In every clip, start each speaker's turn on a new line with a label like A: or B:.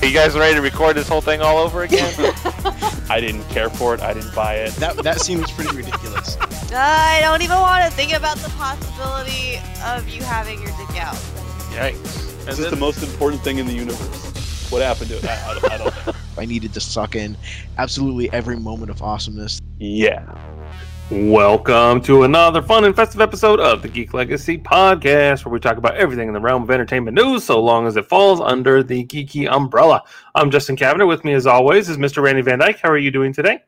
A: Are you guys ready to record this whole thing all over again?
B: I didn't care for it. I didn't buy it.
C: That that seems pretty ridiculous.
D: I don't even want to think about the possibility of you having your dick out.
A: Yikes.
B: This is the most important thing in the universe. What happened to it? I, I don't, I don't know.
C: I needed to suck in absolutely every moment of awesomeness.
B: Yeah.
E: Welcome to another fun and festive episode of the Geek Legacy Podcast, where we talk about everything in the realm of entertainment news, so long as it falls under the geeky umbrella. I'm Justin Cavender. With me, as always, is Mr. Randy Van Dyke. How are you doing today?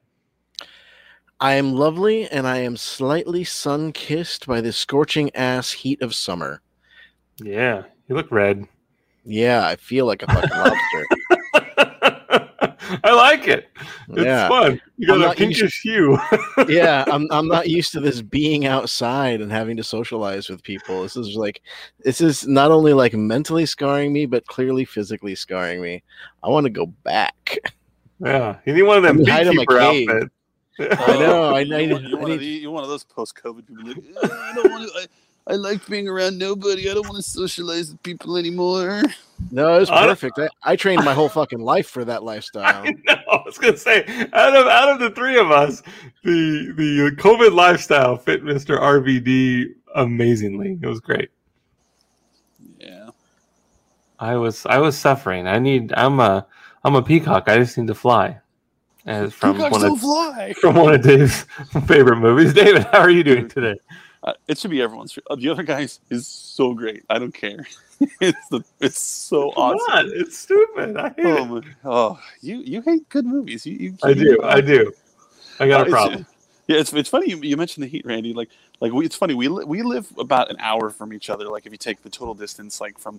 C: I am lovely, and I am slightly sun kissed by the scorching ass heat of summer.
E: Yeah, you look red.
C: Yeah, I feel like a fucking lobster.
E: I like it. It's
C: Yeah.
E: fun. You got a
C: not used-
E: pinkish hue.
C: yeah, I'm I'm not used to this being outside and having to socialize with people. This is like this is not only like mentally scarring me, but clearly physically scarring me. I want to go back.
E: yeah, you need one of them
C: I'm hiding my
E: beekeeper
C: cave.
E: outfits.
C: I know. I, I,
B: You're,
C: need-
B: one, you're,
C: I
B: of
C: need-
B: the, you're one of those post-COVID people. Like, "Uh, I don't want to. I, I like being around nobody. I don't want to socialize with people anymore.
C: no, it's
E: I don't-
C: perfect. I, I trained my whole fucking life for that lifestyle.
E: I know. I was gonna say, out of out of the three of us, the the uh, COVID lifestyle fit Mr. RVD amazingly. It was great.
B: Yeah.
E: I was I was suffering. I need. I'm a I'm a peacock. I just need to fly. As from
B: Peacocks
E: one
B: don't
E: of
B: fly.
E: from one of Dave's favorite movies. David, how are you doing today?
B: Uh, it should be everyone's. Uh, the other guys is so great. I don't care. it's the. It's so
E: Come
B: awesome.
E: on, it's stupid. I hate
B: Oh,
E: it.
B: oh, you you hate good movies. You, you
E: I do. I do. I got
B: Uh,
E: a
B: it's-
E: problem.
B: Yeah, it's it's funny you, you mentioned the heat, Randy. Like like we, it's funny we li- we live about an hour from each other. Like if you take the total distance, like from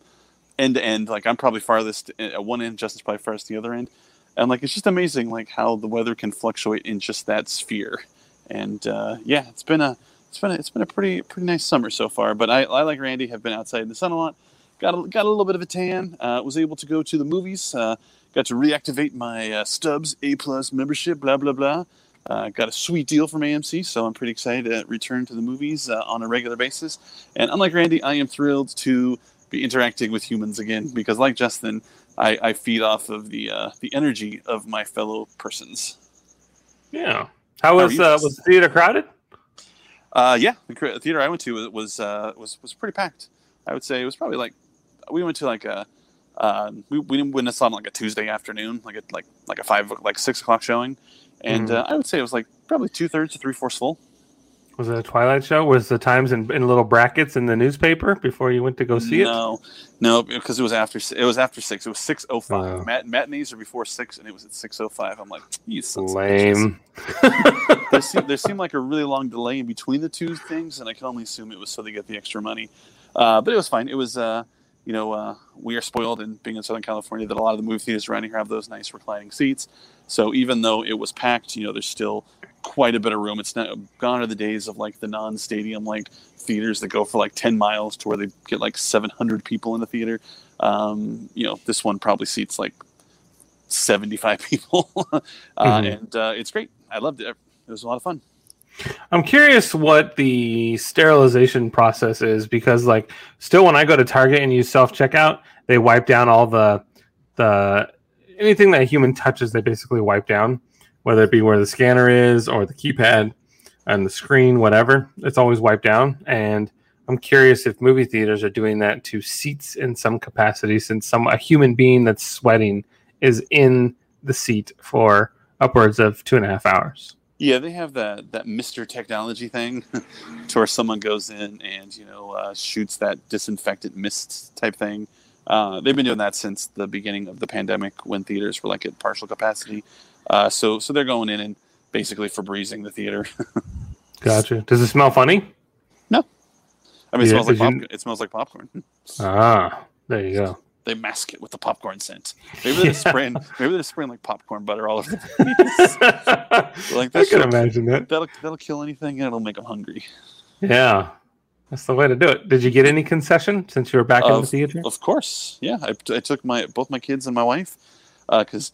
B: end to end, like I'm probably farthest at one end, Justin's probably farthest the other end, and like it's just amazing like how the weather can fluctuate in just that sphere. And uh, yeah, it's been a it's been a, it's been a pretty pretty nice summer so far. But I, I like Randy have been outside in the sun a lot. Got a, got a little bit of a tan. Uh, was able to go to the movies. Uh, got to reactivate my uh, Stubs A plus membership. Blah blah blah. Uh, got a sweet deal from AMC, so I'm pretty excited to return to the movies uh, on a regular basis. And unlike Randy, I am thrilled to be interacting with humans again because, like Justin, I, I feed off of the uh, the energy of my fellow persons.
E: Yeah. How
B: How
E: was uh, was the theater crowded?
B: Uh, yeah, the theater I went to was was, uh, was was pretty packed. I would say it was probably like we went to like a uh, we we didn't on like a Tuesday afternoon, like a like like a five like six o'clock showing, and
E: Mhm.
B: uh, I would say it was like probably two thirds to three fourths full.
E: Was it a Twilight show? Was the times in, in little brackets in the newspaper before you went to go see it?
B: No, no, because it was after it was after six. It was six oh five.
E: Wow.
B: Mat- matinees are before six, and it was at six oh five. I'm like, you.
E: Lame.
B: There seemed, there seemed like a really long delay in between the two things, and I can only assume it was so they get the extra money. Uh, but it was fine. It was, uh, you know, uh, we are spoiled in being in Southern California that a lot of the movie theaters around here have those nice reclining seats. So even though it was packed, you know, there's still quite a bit of room. It's not gone are the days of like the non-stadium like theaters that go for like 10 miles to where they get like 700 people in the theater. Um, you know, this one probably seats like 75 people. uh,
E: Mhm.
B: And uh, it's great. I loved it. It was a lot of fun.
E: I'm curious what the sterilization process is because, like, still when I go to Target and use self checkout, they wipe down all the the anything that a human touches. They basically wipe down, whether it be where the scanner is or the keypad and the screen, whatever. It's always wiped down. And I'm curious if movie theaters are doing that to seats in some capacity, since some a human being that's sweating is in the seat for upwards of two and a half hours.
B: Yeah, they have that that Mister Technology thing, to where someone goes in and you know uh, shoots that disinfectant mist type thing. Uh, they've been doing that since the beginning of the pandemic when theaters were like at partial capacity. Uh, so so they're going in and basically Febrezing the theater.
E: Gotcha. Does it smell funny? No.
B: I mean, it
E: Yeah,
B: smells like
E: you-.
B: It smells like popcorn.
E: Ah, there you go.
B: They mask it with the popcorn scent. Maybe they're
E: Yeah.
B: spraying. Maybe they're spraying like popcorn butter all over the place. Like
E: I can imagine that.
B: That'll that'll kill anything and it'll make them hungry.
E: Yeah, that's the way to do it. Did you get any concession since you were back in the theater?
B: Of course, yeah. I, I took my both my kids and my wife because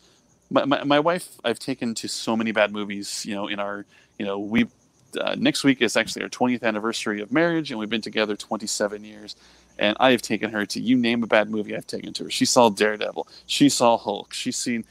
B: my, my my wife I've taken to so many bad movies. You know, in our you know we uh, next week is actually our 20th anniversary of marriage, and we've been together 27 years. And I have taken her to you name a bad movie. I've taken to her. She saw Daredevil. She saw Hulk. She's seen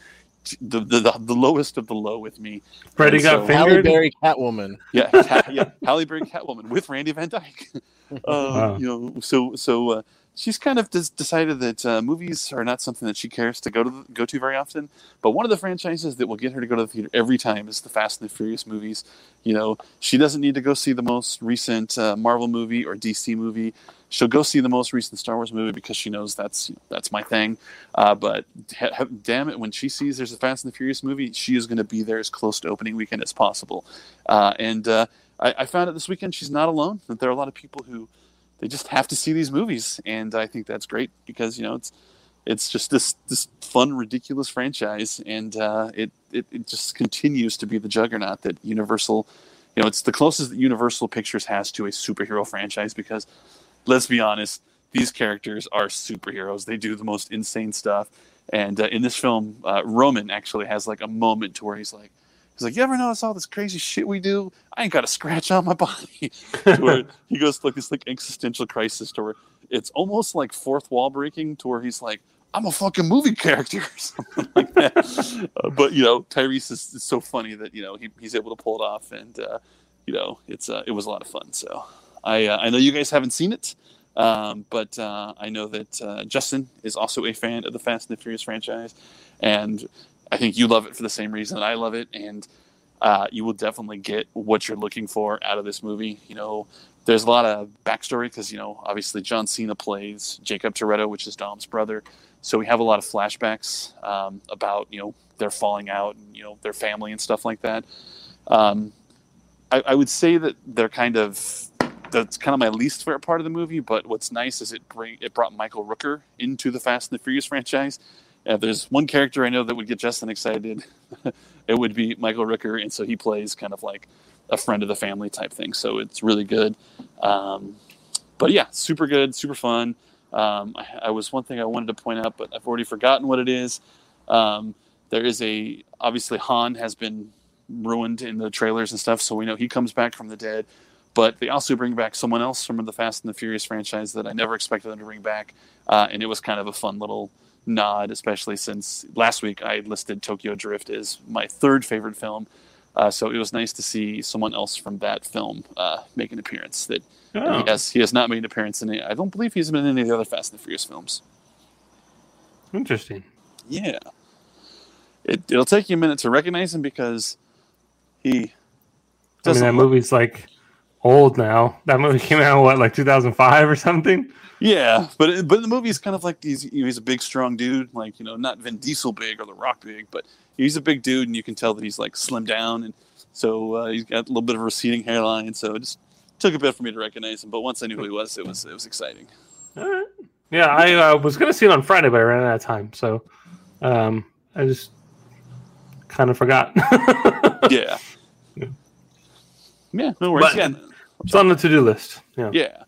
B: the the, the, the lowest of the low with me.
E: Freddie got
B: so-
C: Halle. Berry Catwoman.
B: Yeah, Cat, yeah, Halle Berry Catwoman with Randy Van Dyke. Uh,
E: Wow.
B: You know, so so uh, she's kind of des- decided that uh, movies are not something that she cares to go to go to very often. But one of the franchises that will get her to go to the theater every time is the Fast and the Furious movies. You know, she doesn't need to go see the most recent uh, Marvel movie or DC movie. She'll go see the most recent Star Wars movie because she knows that's that's my thing. Uh, but ha- damn it, when she sees there's a Fast and the Furious movie, she is going to be there as close to opening weekend as possible. Uh, and uh, I, I found out this weekend she's not alone. That there are a lot of people who they just have to see these movies, and I think that's great because you know it's it's just this this fun, ridiculous franchise, and uh, it, it it just continues to be the juggernaut that Universal. You know, it's the closest that Universal Pictures has to a superhero franchise because, let's be honest, these characters are superheroes. They do the most insane stuff, and uh, in this film, uh, Roman actually has like a moment to where he's like, he's like, "You ever notice all this crazy shit we do? I ain't got a scratch on my body." to where he goes like this like existential crisis to where it's almost like fourth wall breaking to where he's like i'm a fucking movie character or something like that uh, but you know tyrese is, is so funny that you know he, he's able to pull it off and uh, you know it's uh, it was a lot of fun so i uh, i know you guys haven't seen it um, but uh, I know that uh, Justin is also a fan of the Fast and the Furious franchise, and I think you love it for the same reason that I love it. And uh, you will definitely get what you're looking for out of this movie. You know, there's a lot of backstory because you know, obviously John Cena plays Jakob Toretto, which is Dom's brother. So we have a lot of flashbacks um, about you know their falling out and you know their family and stuff like that. Um, I, I would say that they're kind of that's kind of my least favorite part of the movie. But what's nice is it bring it brought Michael Rooker into the Fast and the Furious franchise. If there's one character I know that would get Justin excited, it would be Michael Rooker, and so he plays kind of like a friend of the family type thing. So it's really good. Um, but yeah, super good, super fun. Um, I, I was one thing I wanted to point out, but I've already forgotten what it is. Um, there is a obviously Han has been ruined in the trailers and stuff, so we know he comes back from the dead. But they also bring back someone else from the Fast and the Furious franchise that I never expected them to bring back, uh, and it was kind of a fun little nod, especially since last week I listed Tokyo Drift as my third favorite film. Uh, so it was nice to see someone else from that film uh, make an appearance. That
E: Oh,
B: he has he has not made an appearance in it. I don't believe he's been in any of the other Fast and the Furious films.
E: interesting.
B: Yeah, it, it'll take you a minute to recognize him because he
E: I mean, that
B: look-
E: movie's like old now. That movie came out what, like 2005 or something?
B: Yeah, but but the movie's kind of like he's he's a big strong dude, like you know not Vin Diesel big or The Rock big, but he's a big dude, and you can tell that he's like slimmed down, and so uh, he's got a little bit of a receding hairline. So it just took a bit for me to recognize him, but once I knew who he was, it was it was exciting.
E: Right. Yeah, I uh, was gonna see it on Friday, but I ran out of time, so um, I just kind of forgot.
B: Yeah, yeah, no worries.
E: But-
B: yeah,
E: it's on the to-do list. Yeah.
B: Yeah.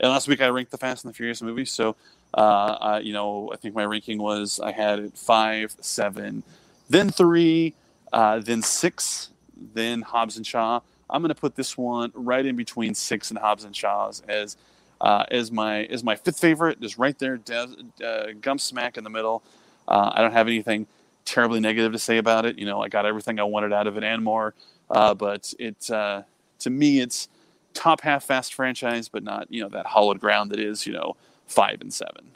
B: And last week I ranked the Fast and the Furious movies. So, uh, I, you know, I think my ranking was I had five, seven, then three, uh, then six, then Hobbs and Shaw. I'm going to put this one right in between six and Hobbs and Shaw's as uh, as my as my fifth favorite. Just right there, de- uh, gum smack in the middle. Uh, I don't have anything terribly negative to say about it. You know, I got everything I wanted out of it and more. Uh, but it uh, to me, it's top half fast franchise, but not you know that hollowed ground that is you know five and seven.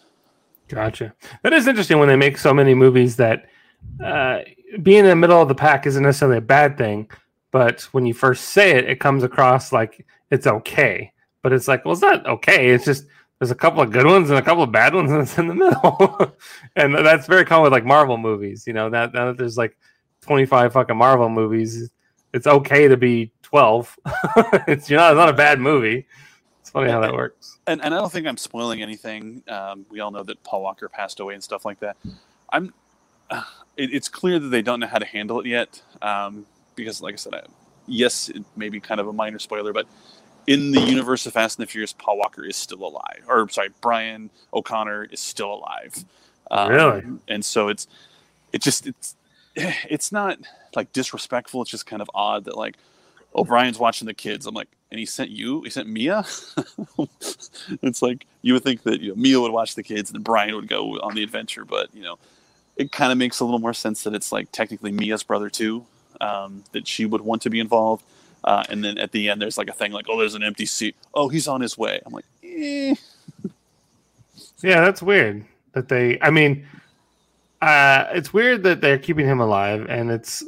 E: Gotcha. That is interesting when they make so many movies that uh, being in the middle of the pack isn't necessarily a bad thing, but when you first say it, it comes across like it's okay. But it's like, well, it's not okay. It's just there's a couple of good ones and a couple of bad ones, and it's in the middle. and that's very common with like Marvel movies. You know, now, now that there's like 25 fucking Marvel movies, it's okay to be 12. it's you know, it's not a bad movie. It's funny how that works.
B: And and I don't think I'm spoiling anything. Um, we all know that Paul Walker passed away and stuff like that. I'm. Uh, it, it's clear that they don't know how to handle it yet, um, because like I said, I, yes, it may be kind of a minor spoiler, but in the universe of Fast and the Furious, Paul Walker is still alive. Or sorry, Brian O'Connor is still alive. Um,
E: Really?
B: And so it's it just it's it's not like disrespectful. It's just kind of odd that like O'Brien's watching the kids. I'm like, and he sent you? He sent Mia? it's like you would think that you know Mia would watch the kids and Brian would go on the adventure, but you know, it kind of makes a little more sense that it's like technically Mia's brother too, um, that she would want to be involved. Uh, and then at the end, there's like a thing like, oh, there's an empty seat. Oh, he's on his way. I'm like, eh.
E: Yeah, that's weird that they. I mean, uh, it's weird that they're keeping him alive, and it's.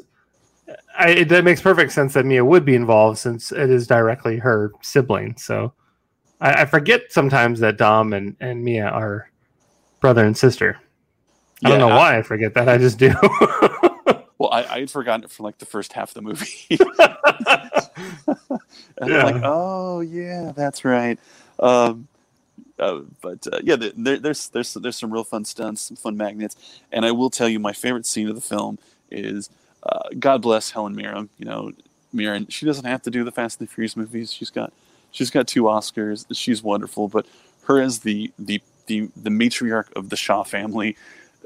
E: I, it, that makes perfect sense that Mia would be involved since it is directly her sibling. So I, I forget sometimes that Dom and, and Mia are brother and sister. I don't know
B: I-
E: why I forget that. I just do.
B: Well, I, I had forgotten it from like the first half of the movie. and
E: Yeah.
B: I'm like, oh yeah, that's right. Um, uh, but uh, yeah, there, there- there's there's there's some real fun stunts, some fun magnets, and I will tell you, my favorite scene of the film is uh, God bless Helen Mirren. You know, Mirren. She doesn't have to do the Fast and the Furious movies. She's got she's got two Oscars. She's wonderful, but her as the the the, the matriarch of the Shaw family,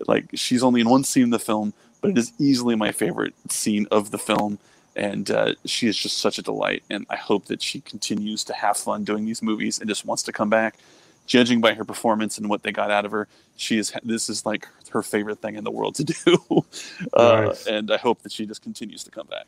B: like she's only in one scene in the film, but it is easily my favorite scene of the film. And uh, she is just such a delight, and I hope that she continues to have fun doing these movies and just wants to come back. Judging by her performance and what they got out of her, she is. This is like her favorite thing in the world to do, uh,
E: Nice.
B: and I hope that she just continues to come back.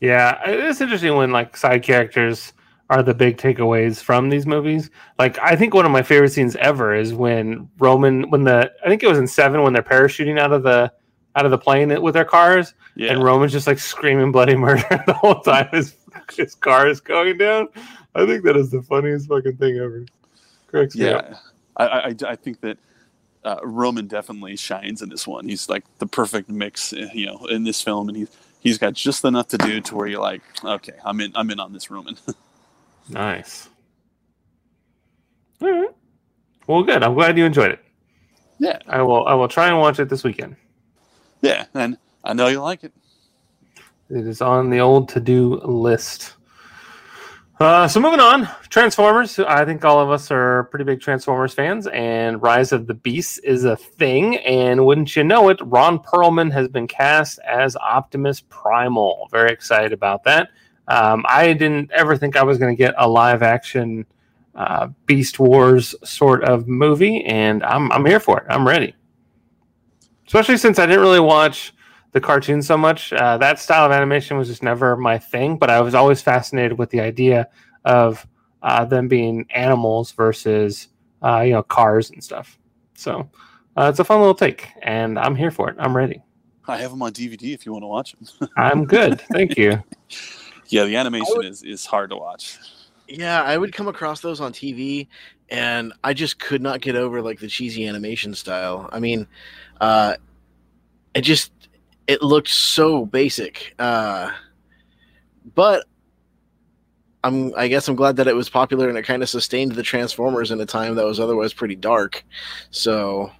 E: Yeah, it's interesting when like side characters are the big takeaways from these movies. Like I think one of my favorite scenes ever is when Roman when the I think it was in 7 when they're parachuting out of the out of the plane with their cars
B: Yeah,
E: and Roman's just like screaming bloody murder the whole time his his car is going down. I think that is the funniest fucking thing ever. Cracks me up.
B: yeah. I, I, I think that uh, Roman definitely shines in this one. He's like the perfect mix, you know, in this film, and he's he's got just enough to do to where you're like, okay, I'm in, I'm in on this Roman.
E: Nice. All right. Well, good. I'm glad you enjoyed it.
B: yeah,
E: I will. I will try and watch it this weekend.
B: yeah, and I know you like it.
E: It is on the old to-do list. Uh, so moving on, Transformers. I think all of us are pretty big Transformers fans, and Rise of the Beasts is a thing. And wouldn't you know it, Ron Perlman has been cast as Optimus Primal. Very excited about that. Um, I didn't ever think I was going to get a live-action uh, Beast Wars sort of movie, and I'm I'm here for it. I'm ready. Especially since I didn't really watch the cartoon so much. Uh, that style of animation was just never my thing, but I was always fascinated with the idea of uh, them being animals versus uh, you know cars and stuff. So uh, it's a fun little take, and I'm here for it. I'm ready.
B: I have them on DVD if you want to watch them.
E: I'm good. Thank you.
B: yeah, the animation
C: would-
B: is is hard to watch.
C: Yeah, I would come across those on TV, and I just could not get over like the cheesy animation style. I mean, uh, it just it looked so basic. Uh, but I'm I guess I'm glad that it was popular and it kind of sustained the Transformers in a time that was otherwise pretty dark. So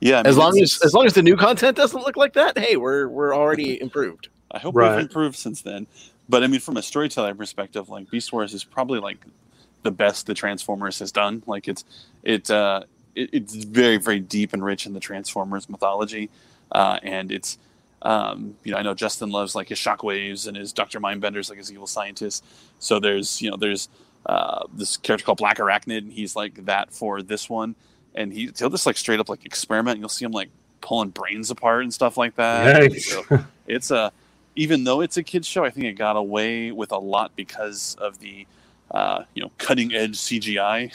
B: Yeah, I mean,
C: as long as as long as the new content doesn't look like that, hey, we're we're already improved.
B: I hope
E: Right.
B: we've improved since then. But I mean, from a storytelling perspective, like Beast Wars is probably like the best the Transformers has done. Like it's it, uh, it it's very very deep and rich in the Transformers mythology, uh, and it's um, you know I know Justin loves like his Shockwaves and his Doctor Mindbenders, like his evil scientist. So there's you know there's uh, this character called Black Arachnid, and he's like that for this one, and he he'll just like straight up like experiment. And you'll see him like pulling brains apart and stuff like that. So it's a even though it's a kids show, I think it got away with a lot because of the uh, you know cutting edge CGI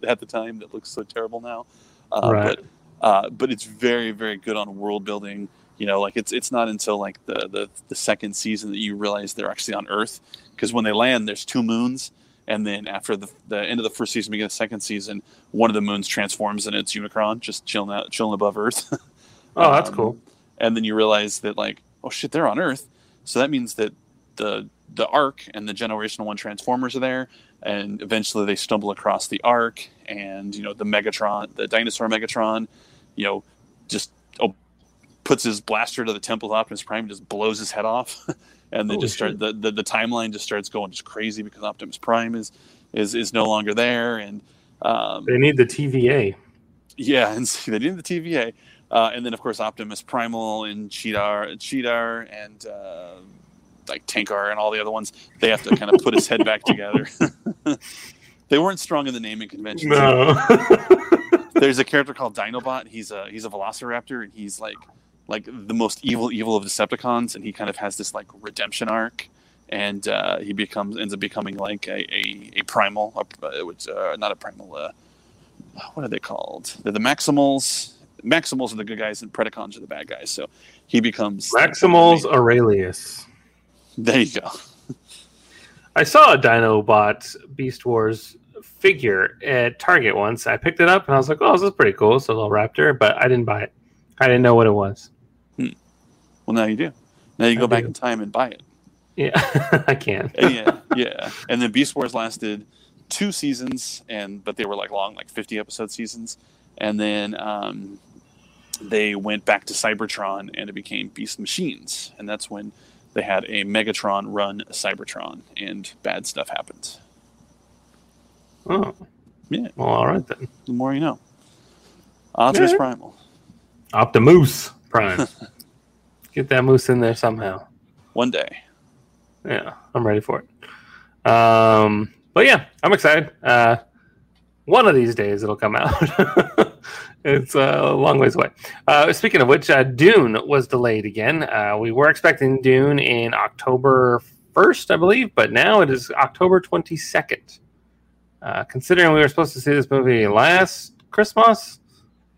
B: at the time that looks so terrible now. Uh,
E: Right.
B: But uh, but it's very very good on world building. You know, like it's it's not until like the the, the second season that you realize they're actually on Earth because when they land, there's two moons. And then after the, the end of the first season, beginning of the second season, one of the moons transforms and it's Unicron, just chilling out, chilling above Earth.
E: Oh, that's
B: Um,
E: cool.
B: and then you realize that like oh shit they're on earth so that means that the the Ark and the generation one transformers are there and eventually they stumble across the Ark and you know the megatron the dinosaur megatron you know just oh, puts his blaster to the temple of optimus prime and just blows his head off and then
E: Holy
B: just start the, the the timeline just starts going just crazy because optimus prime is is is no longer there and um,
E: They need the TVA.
B: yeah, and so they did the TVA, uh, and then of course Optimus Primal and Cheetor, Cheetor, and uh, like Tankor and all the other ones, they have to kind of put his head back together. they weren't strong in the naming convention.
E: No.
B: There's a character called Dinobot. He's a he's a Velociraptor, and he's like like the most evil evil of Decepticons, and he kind of has this like redemption arc, and uh, he becomes ends up becoming like a a, a primal, a, which uh, not a primal. Uh, what are they called? They're the Maximals. Maximals are the good guys, and Predacons are the bad guys. So he becomes
E: Maximals Aurelius.
B: There you go.
E: I saw a Dinobot Beast Wars figure at Target once. I picked it up and I was like, "Oh, this is pretty cool." It's a little raptor, but I didn't buy it. I didn't know what it was.
B: Well, now you do. Now you
E: I
B: go back
E: do.
B: in time and buy it.
E: Yeah, I can.
B: Yeah, yeah. And then Beast Wars lasted two seasons, and but they were like long, like fifty episode seasons. And then um, they went back to Cybertron, and it became Beast Machines, and that's when they had a Megatron run Cybertron, and bad stuff happened.
E: Oh,
B: Yeah.
E: Well, all right then.
B: The more you know. Optimus
E: Yeah.
B: Primal.
E: Optimus Prime. Get that moose in there somehow.
B: One day.
E: Yeah, I'm ready for it. Um, but yeah, I'm excited. Uh, one of these days it'll come out. it's a long ways away. Uh, speaking of which, uh, Dune was delayed again. Uh, we were expecting Dune in October 1st, I believe, but now it is October 22nd. Uh, considering we were supposed to see this movie last Christmas,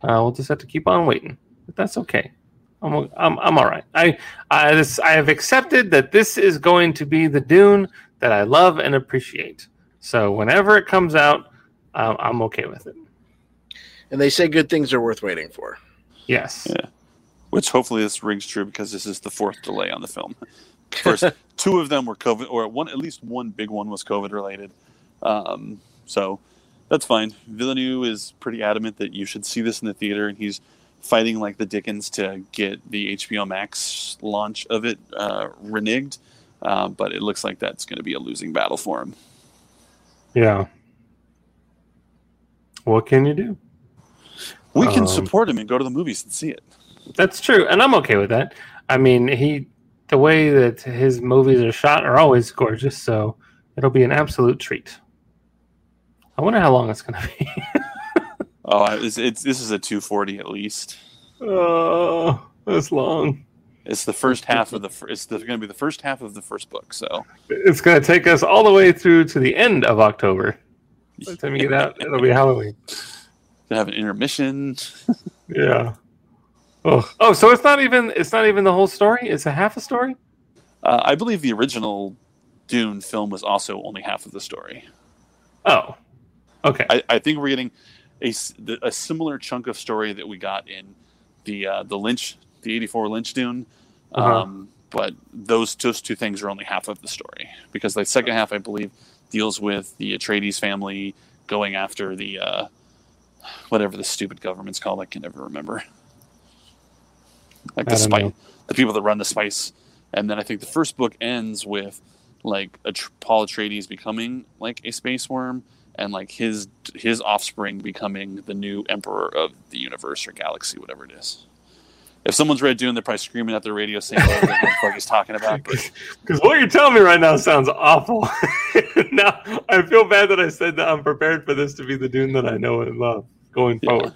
E: uh, we'll just have to keep on waiting. But that's okay. I'm, I'm, I'm all right. I I, this, I have accepted that this is going to be the Dune that I love and appreciate. So whenever it comes out, um, I'm okay with it.
C: And they say good things are worth waiting for.
E: Yes.
B: Yeah. Which hopefully this rings true because this is the fourth delay on the film. First, two of them were COVID, or one at least one big one was COVID related. Um, so that's fine. Villeneuve is pretty adamant that you should see this in the theater, and he's fighting like the Dickens to get the HBO Max launch of it uh, reneged. Uh, but it looks like that's going to be a losing battle for him.
E: Yeah. What can you do?
B: We can
E: Um,
B: support him and go to the movies and see it.
E: That's true, and I'm okay with that. I mean, he the way that his movies are shot are always gorgeous, so it'll be an absolute treat. I wonder how long it's going to be.
B: Oh, it's, it's this is a 240 at least.
E: oh, that's long.
B: It's the first half of the. fir- It's going to be the first half of the first book. So
E: It's going to take us all the way through to the end of October. By the time you get out, it'll be Halloween.
B: to have an intermission.
E: Yeah. Oh, oh, so it's not even it's not even the whole story. It's a half a story.
B: Uh, I believe the original Dune film was also only half of the story.
E: Oh, okay.
B: I, I think we're getting a, a similar chunk of story that we got in the uh, the Lynch the 84 Lynch Dune.
E: Uh-huh.
B: Um, but those those two things are only half of the story because the second half, I believe, deals with the Atreides family going after the uh, whatever the stupid government's called. I can never remember. Like the spice,
E: know.
B: the people that run the spice, and then I think the first book ends with like a Paul Atreides becoming like a space worm, and like his his offspring becoming the new emperor of the universe or galaxy, whatever it is. If someone's read Dune, they're probably screaming at their radio saying what the fuck he's talking about.
E: Because what you're telling me right now sounds awful. now I feel bad that I said that I'm prepared for this to be the Dune that I know and love going
B: Yeah.
E: forward.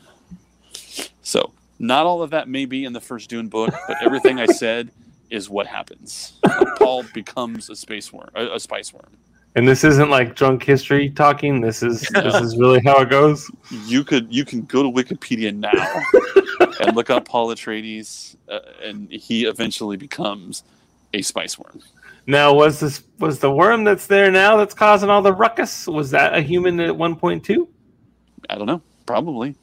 B: So, not all of that may be in the first Dune book, but everything I said is what happens. Like, Paul becomes a space worm, a, a spice worm.
E: And this isn't like drunk history talking. This is this is really how it goes.
B: You could you can go to Wikipedia now and look up Paul Atreides, uh, and he eventually becomes a spice worm.
E: Now, was this was the worm that's there now that's causing all the ruckus? Was that a human at one point too?
B: I don't know, probably.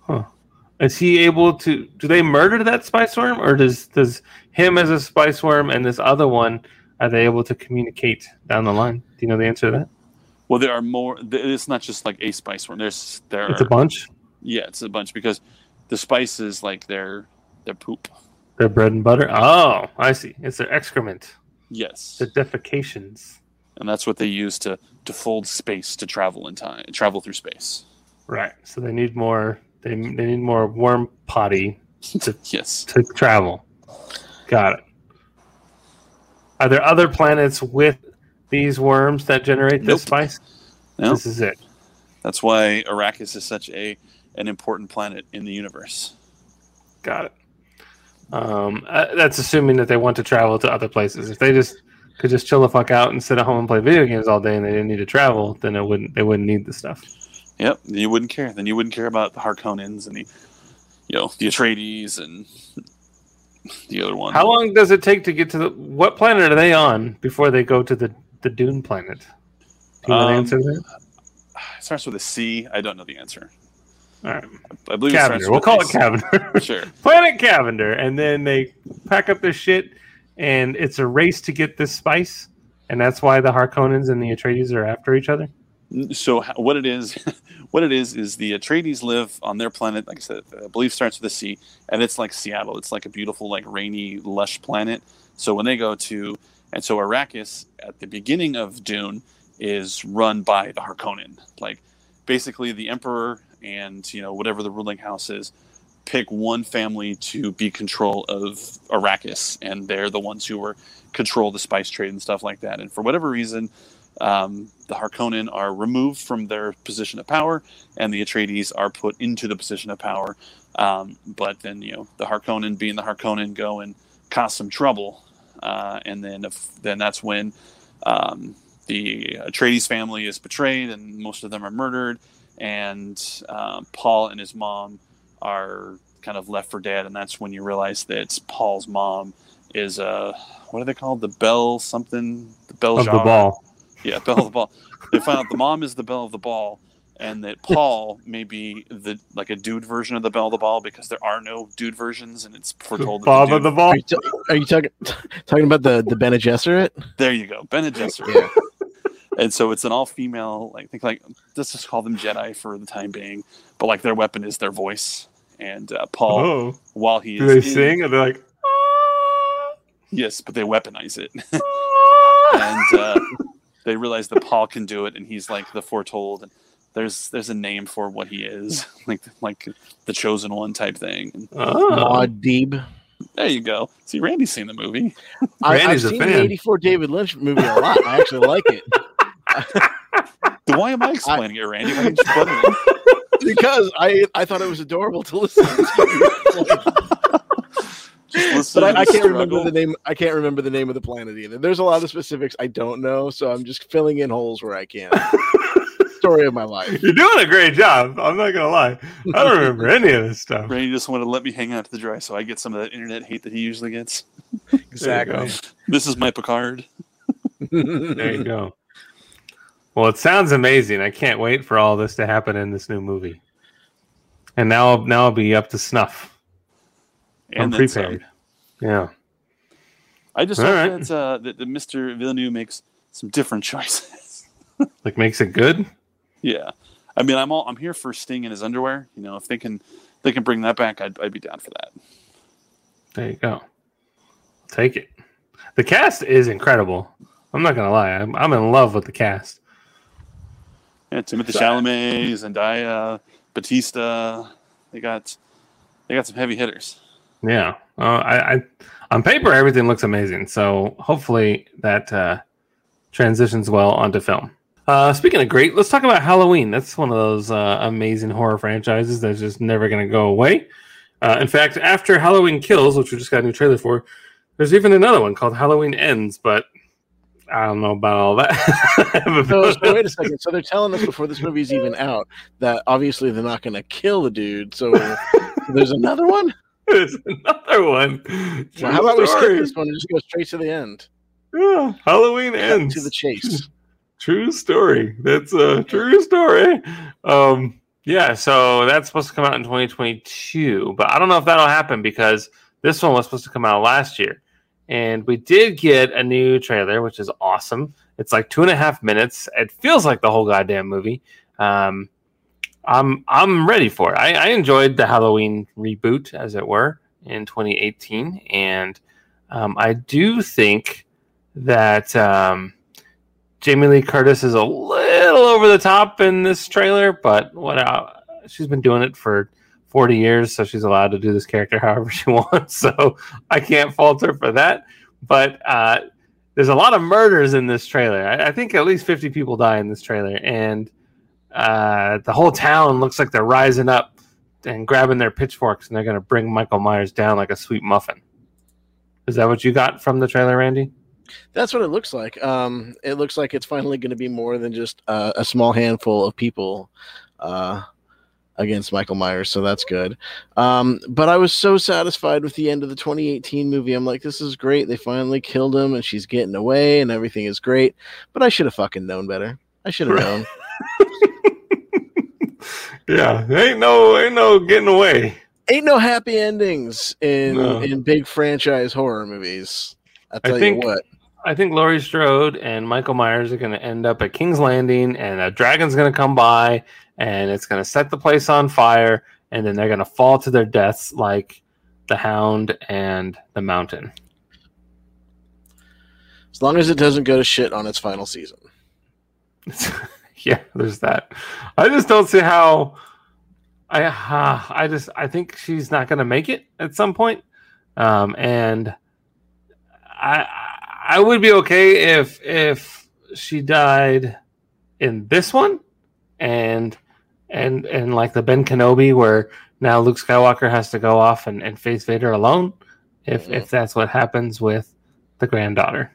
B: Huh.
E: Is he able to? Do they murder that spice worm, or does does him as a spice worm and this other one are they able to communicate down the line? Do you know the answer to that?
B: Well, there are more. It's not just like a spice worm. There's there.
E: It's a bunch.
B: Yeah, it's a bunch because the spice is like their their poop.
E: Their bread and butter. Oh, I see. It's their excrement,
B: Yes,
E: their defecations.
B: and that's what they use to to fold space to travel in time, travel through space.
E: Right. So they need more. They, they need more worm potty
B: Yes.
E: to travel. Got it. Are there other planets with these worms that generate
B: Nope.
E: this spice?
B: No,
E: This is it.
B: that's why Arrakis is such a an important planet in the universe.
E: Got it. Um, uh, that's assuming that they want to travel to other places. If they just could just chill the fuck out and sit at home and play video games all day, and they didn't need to travel, then it wouldn't. They wouldn't need the stuff.
B: Yep, you wouldn't care. Then you wouldn't care about the Harkonnens and the, you know, the Atreides and the other one.
E: How long does it take to get to the? What planet are they on before they go to the the Dune planet? Do you know the
B: Um,
E: answer that?
B: It starts with a C. I don't know the answer.
E: All right,
B: I believe
E: Cavender. We'll call it. Cavender.
B: Sure.
E: Planet Cavender, and then they pack up their shit, and it's a race to get this spice, and that's why the Harkonnens and the Atreides are after each other.
B: So what it is, what it is, is the Atreides live on their planet. Like I said, I believe starts with a C, and it's like Seattle. It's like a beautiful, like rainy, lush planet. So when they go to, and so Arrakis at the beginning of Dune is run by the Harkonnen. Like basically, the Emperor and you know whatever the ruling house is pick one family to be control of Arrakis, and they're the ones who were control the spice trade and stuff like that. And for whatever reason, um, the Harkonnen are removed from their position of power, and the Atreides are put into the position of power. Um, but then, you know, the Harkonnen, being the Harkonnen, go and cause some trouble, uh, and then if, then that's when um, the Atreides family is betrayed, and most of them are murdered, and um, Paul and his mom are kind of left for dead, and that's when you realize that Paul's mom is uh, what are they called? The Bell something, the Bell
E: Of the ball.
B: Yeah, bell of the Ball. They find out the mom is the bell of the Ball, and that Paul may be the like a dude version of the bell of the Ball because there are no dude versions, and it's foretold. that
E: Bob
B: the
E: of the ball.
C: Are you, ta- are you talking talking about the the Bene Gesserit?
B: There you go, Bene Gesserit.
C: Yeah.
B: And so it's an all female. Like think like let's just call them Jedi for the time being, but like their weapon is their voice. And uh, Paul,
E: Oh,
B: while he
E: do
B: is
E: they
B: in-
E: sing? Or they're like,
B: yes, but they weaponize it, and uh, they realize that Paul can do it, and he's like the foretold. And there's there's a name for what he is, like like the chosen one type thing. And
E: oh.
C: Deeb.
B: there you go. See, Randy's seen the movie.
C: I, I've
E: Randy's a
C: seen
E: fan.
C: the '84 David Lynch movie a lot. I actually like it
B: Then why am I explaining it, Randy? Why didn't you put it
C: because I I thought it was adorable to listen to.
B: Just
C: but I, I can't remember the name. I can't remember the name of the planet either. There's a lot of specifics I don't know, so I'm just filling in holes where I can. Story of my life.
E: You're doing a great job. I'm not gonna lie. I don't remember any of this stuff.
B: Randy just wanted to let me hang out to the dry, so I get some of that internet hate that he usually gets.
C: Exactly.
B: This is my Picard.
E: There you go. Well, it sounds amazing. I can't wait for all this to happen in this new movie. And now, now I'll be up to snuff. I'm
B: And some.
E: prepared. Yeah.
B: I just
E: All
B: hope
E: right.
B: that, uh, that, that Mr. Villeneuve makes some different choices.
E: Like makes it good.
B: yeah, I mean, I'm all I'm here for Sting in his underwear. You know, if they can they can bring that back, I'd, I'd be down for that.
E: There you go. Take it. The cast is incredible. I'm not gonna lie. I'm, I'm in love with the cast.
B: Yeah, Timothée Chalamet, Zendaya, Bautista. They got they got some heavy hitters.
E: Yeah. Uh, I, I on paper everything looks amazing. So hopefully that uh, transitions well onto film. Uh, speaking of great, let's talk about Halloween. That's one of those uh, amazing horror franchises that's just never going to go away. Uh, in fact, after Halloween Kills, which we just got a new trailer for, there's even another one called Halloween Ends, but I don't know about all that.
C: So, so wait a second. So they're telling us before this movie's even out that obviously they're not going to kill the dude. So there's another one.
E: There's another one.
C: Well, how about we skip this one and just go straight to the end?
E: Yeah, Halloween
C: Cut
E: Ends.
C: to the chase.
E: True story. That's a true story. Um, yeah, so that's supposed to come out in 2022, but I don't know if that'll happen because this one was supposed to come out last year. And we did get a new trailer, which is awesome. It's like two and a half minutes. It feels like the whole goddamn movie. Um, I'm I'm ready for it. I, I enjoyed the Halloween reboot, as it were, in 2018, and um, I do think that um, Jamie Lee Curtis is a little over the top in this trailer, but what uh, she's been doing it for 40 years, so she's allowed to do this character however she wants. So I can't fault her for that. But uh, there's a lot of murders in this trailer. I, I think at least 50 people die in this trailer, and uh, the whole town looks like they're rising up and grabbing their pitchforks, and they're going to bring Michael Myers down like a sweet muffin. Is that what you got from the trailer, Randy?
C: That's what it looks like. Um, it looks like it's finally going to be more than just uh, a small handful of people uh, against Michael Myers, so that's good. Um, but I was so satisfied with the end of the 2018 movie. I'm like, this is great. They finally killed him, and she's getting away, and everything is great. But I should have fucking known better. I should have known.
E: Yeah, ain't no, ain't no getting away.
C: Ain't no happy endings in
E: No.
C: in big franchise horror movies. I
E: I
C: tell
E: think-
C: you what.
E: I think Laurie Strode and Michael Myers are going to end up at King's Landing, and a dragon's going to come by, and it's going to set the place on fire, and then they're going to fall to their deaths like the Hound and the Mountain.
C: As long as it doesn't go to shit on its final season.
E: yeah, there's that. I just don't see how. I uh, I just I think she's not going to make it at some point, um, and I I would be okay if if she died in this one, and and and like the Ben Kenobi where now Luke Skywalker has to go off and, and face Vader alone, if
C: Mhm.
E: if that's what happens with the granddaughter.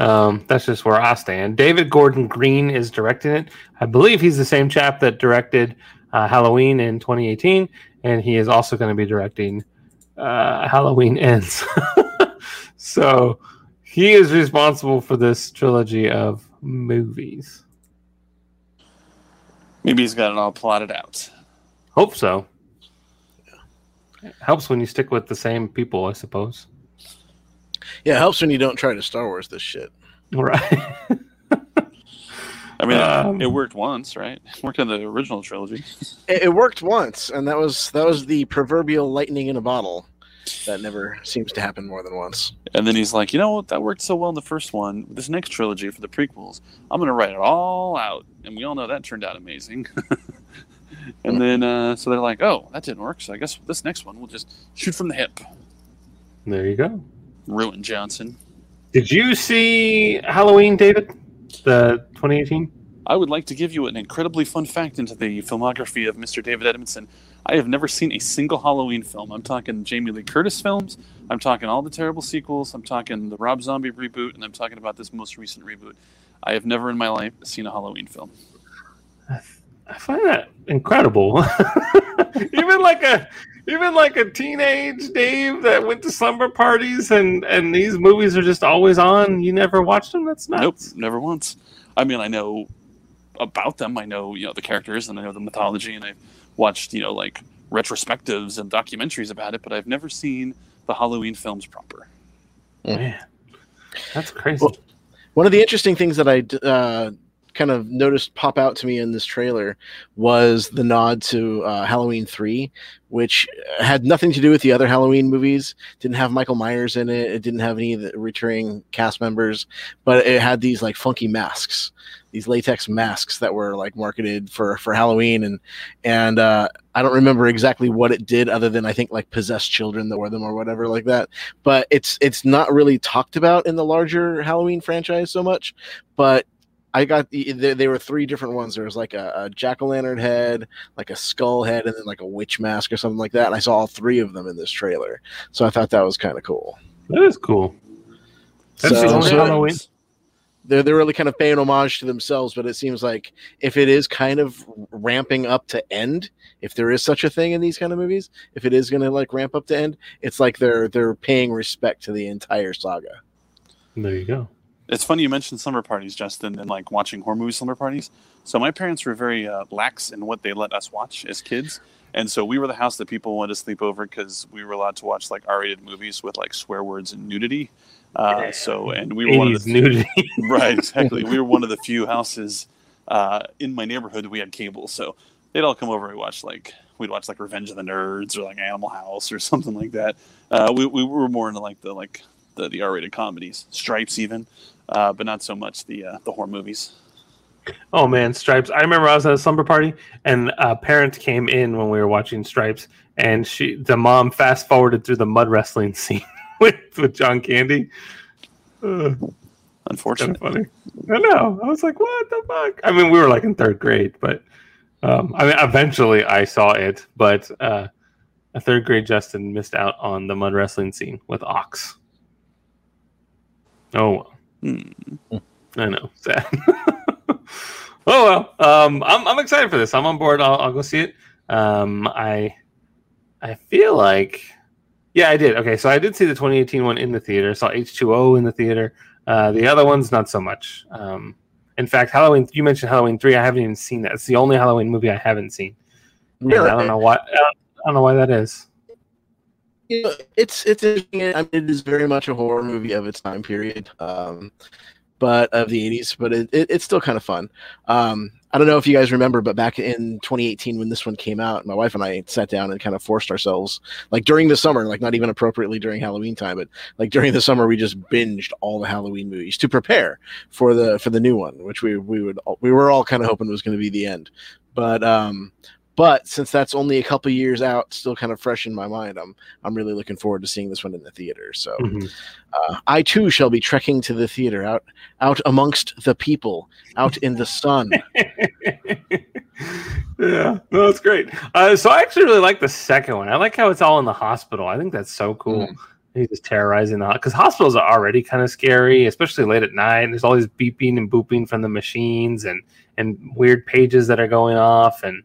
E: Um, that's just where I stand. David Gordon Green is directing it. I believe he's the same chap that directed uh, Halloween in 2018, and he is also going to be directing uh, Halloween Ends. so he is responsible for this trilogy of movies.
B: Maybe he's got it all plotted out.
E: Hope so. It helps when you stick with the same people, I suppose.
C: Yeah, it helps when you don't try to Star Wars this shit.
E: Right.
B: I mean,
E: Um,
B: it worked once, right? It worked in the original trilogy.
C: It, it worked once, and that was that was the proverbial lightning in a bottle. That never seems to happen more than once.
B: And then he's like, you know what? That worked so well in the first one. This next trilogy for the prequels, I'm going to write it all out. And we all know that turned out amazing. and then, uh, so they're like, oh, that didn't work. So I guess this next one we'll just shoot from the hip.
E: there you go.
B: Ruin Johnson.
E: Did you see Halloween, David? The 2018?
B: I would like to give you an incredibly fun fact into the filmography of Mr. David Edmondson. I have never seen a single Halloween film. I'm talking Jamie Lee Curtis films. I'm talking all the terrible sequels. I'm talking the Rob Zombie reboot, and I'm talking about this most recent reboot. I have never in my life seen a Halloween film.
E: I find that incredible. even like a even like a teenage Dave that went to slumber parties and and these movies are just always on. You never watched them. That's
B: Nope, never once. I mean, I know about them. I know you know the characters, and I know the mythology, and I've watched you know like retrospectives and documentaries about it, but I've never seen the Halloween films proper.
E: Man, that's crazy.
C: Well, One of the interesting things that I uh, kind of noticed pop out to me in this trailer was the nod to uh, Halloween 3, which had nothing to do with the other Halloween movies. Didn't have Michael Myers in it. It didn't have any of the returning cast members, but it had these like funky masks, these latex masks that were like marketed for for Halloween, and and uh, I don't remember exactly what it did, other than I think like possessed children that wore them or whatever like that but it's it's not really talked about in the larger Halloween franchise so much. But I got the there, there were three different ones. There was like a, a jack o' lantern head, like a skull head, and then like a witch mask or something like that. And I saw all three of them in this trailer, so I thought that was kind of cool.
E: That is cool. That's the
C: So,
E: only
C: so
E: Halloween.
C: they're they're really kind of paying homage to themselves, but it seems like if it is kind of ramping up to end, if there is such a thing in these kind of movies, if it is going to like ramp up to end, it's like they're they're paying respect to the entire saga.
E: There you go.
B: It's funny you mentioned slumber parties, Justin, and like watching horror movie slumber parties. So my parents were very uh, lax in what they let us watch as kids, and so we were the house that people wanted to sleep over because we were allowed to watch like R-rated movies with like swear words and nudity. Uh, so and we were one of the
E: nudity.
B: right exactly we were one of the few houses uh, in my neighborhood that we had cable so they'd all come over and watch like we'd watch like revenge of the nerds or like animal house or something like that uh, we, we were more into like the like the, the r-rated comedies stripes even uh, but not so much the uh, the horror movies
E: Oh man, Stripes! I remember I was at a slumber party, and a parent came in when we were watching Stripes, and she, the mom, fast forwarded through the mud wrestling scene with with John Candy. Uh,
B: Unfortunate.
E: funny. I know. I was like, what the fuck? I mean, we were like in third grade, but um, I mean, eventually I saw it, but uh, a third grade Justin missed out on the mud wrestling scene with Ox. Oh
B: Hmm.
E: I know. Sad. oh well. Um, I'm I'm excited for this. I'm on board. I'll, I'll go see it. Um, I I feel like yeah, I did. Okay, so I did see the 2018 one in the theater. Saw H2O in the theater. Uh, the other ones not so much. Um, in fact, Halloween. You mentioned Halloween three. I haven't even seen that. It's the only Halloween movie I haven't seen. And I don't know why. I don't, I don't know why that is.
C: You know, it's it's. I mean, it is very much a horror movie of its time period, um, but of the '80s. But it, it, it's still kind of fun. Um, I don't know if you guys remember, but back in 2018 when this one came out, my wife and I sat down and kind of forced ourselves, like during the summer, like not even appropriately during Halloween time, but like during the summer, we just binged all the Halloween movies to prepare for the for the new one, which we we would we were all kind of hoping was going to be the end. But um, but since that's only a couple years out, still kind of fresh in my mind, I'm I'm really looking forward to seeing this one in the theater. So
E: Mhm.
C: uh, I too shall be trekking to the theater, out out amongst the people, out in the sun.
E: yeah, no, that's great. Uh, so I actually really like the second one. I like how it's all in the hospital. I think that's so cool. He's just terrorizing the because hospitals are already kind of scary, especially late at night. And there's all these beeping and booping from the machines and and weird pages that are going off, and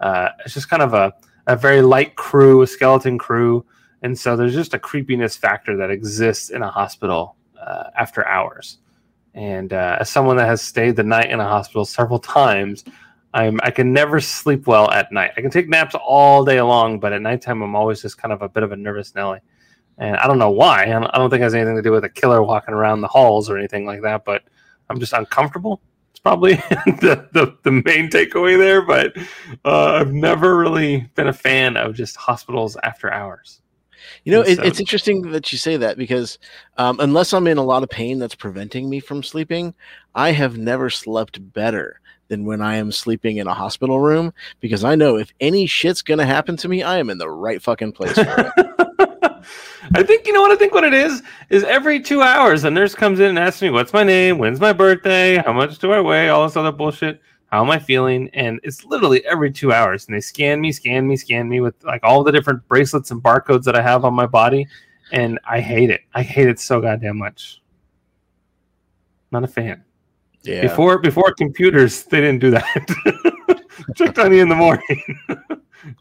E: uh, it's just kind of a a very light crew, a skeleton crew, and so there's just a creepiness factor that exists in a hospital uh, after hours. And uh, as someone that has stayed the night in a hospital several times, I'm I can never sleep well at night. I can take naps all day long, but at nighttime I'm always just kind of a bit of a nervous Nelly. And I don't know why. I don't, I don't think it has anything to do with a killer walking around the halls or anything like that. But I'm just uncomfortable. It's probably the, the the main takeaway there. But uh, I've never really been a fan of just hospitals after hours.
C: You know, it, it's interesting that you say that because um, unless I'm in a lot of pain that's preventing me from sleeping, I have never slept better than when I am sleeping in a hospital room because I know if any shit's gonna happen to me, I am in the right fucking place.
E: I think you know what I think what it is is every two hours a nurse comes in and asks me what's my name, when's my birthday, how much do I weigh, all this other bullshit. How am I feeling? And it's literally every two hours, and they scan me, scan me, scan me with like all the different bracelets and barcodes that I have on my body, and I hate it. I hate it so goddamn much. Not a fan.
C: Yeah.
E: Before before computers, they didn't do that. Checked on you in the morning.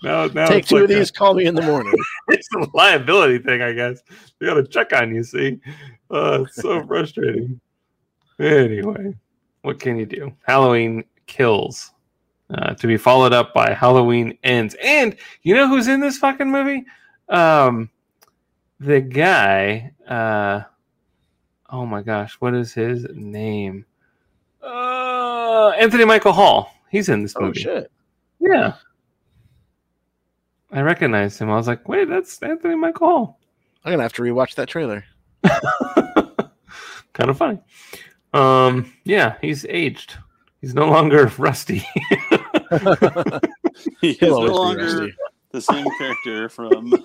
E: now, now
C: Take two
E: like
C: of
E: a-
C: these, call me in the morning.
E: it's a liability thing, I guess. They got to check on you. See, uh, it's so frustrating. Anyway, what can you do? Halloween kills, uh, to be followed up by Halloween ends. And you know who's in this fucking movie? Um, the guy. Uh, oh my gosh, what is his name? Uh, Anthony Michael Hall. He's in this
C: oh
E: movie.
C: shit.
E: Yeah. I recognized him. I was like, wait, that's Anthony Michael Hall.
C: I'm gonna have to rewatch that trailer.
E: kind of funny. Um, yeah, he's aged. He's no longer rusty.
B: He is no longer the same character from the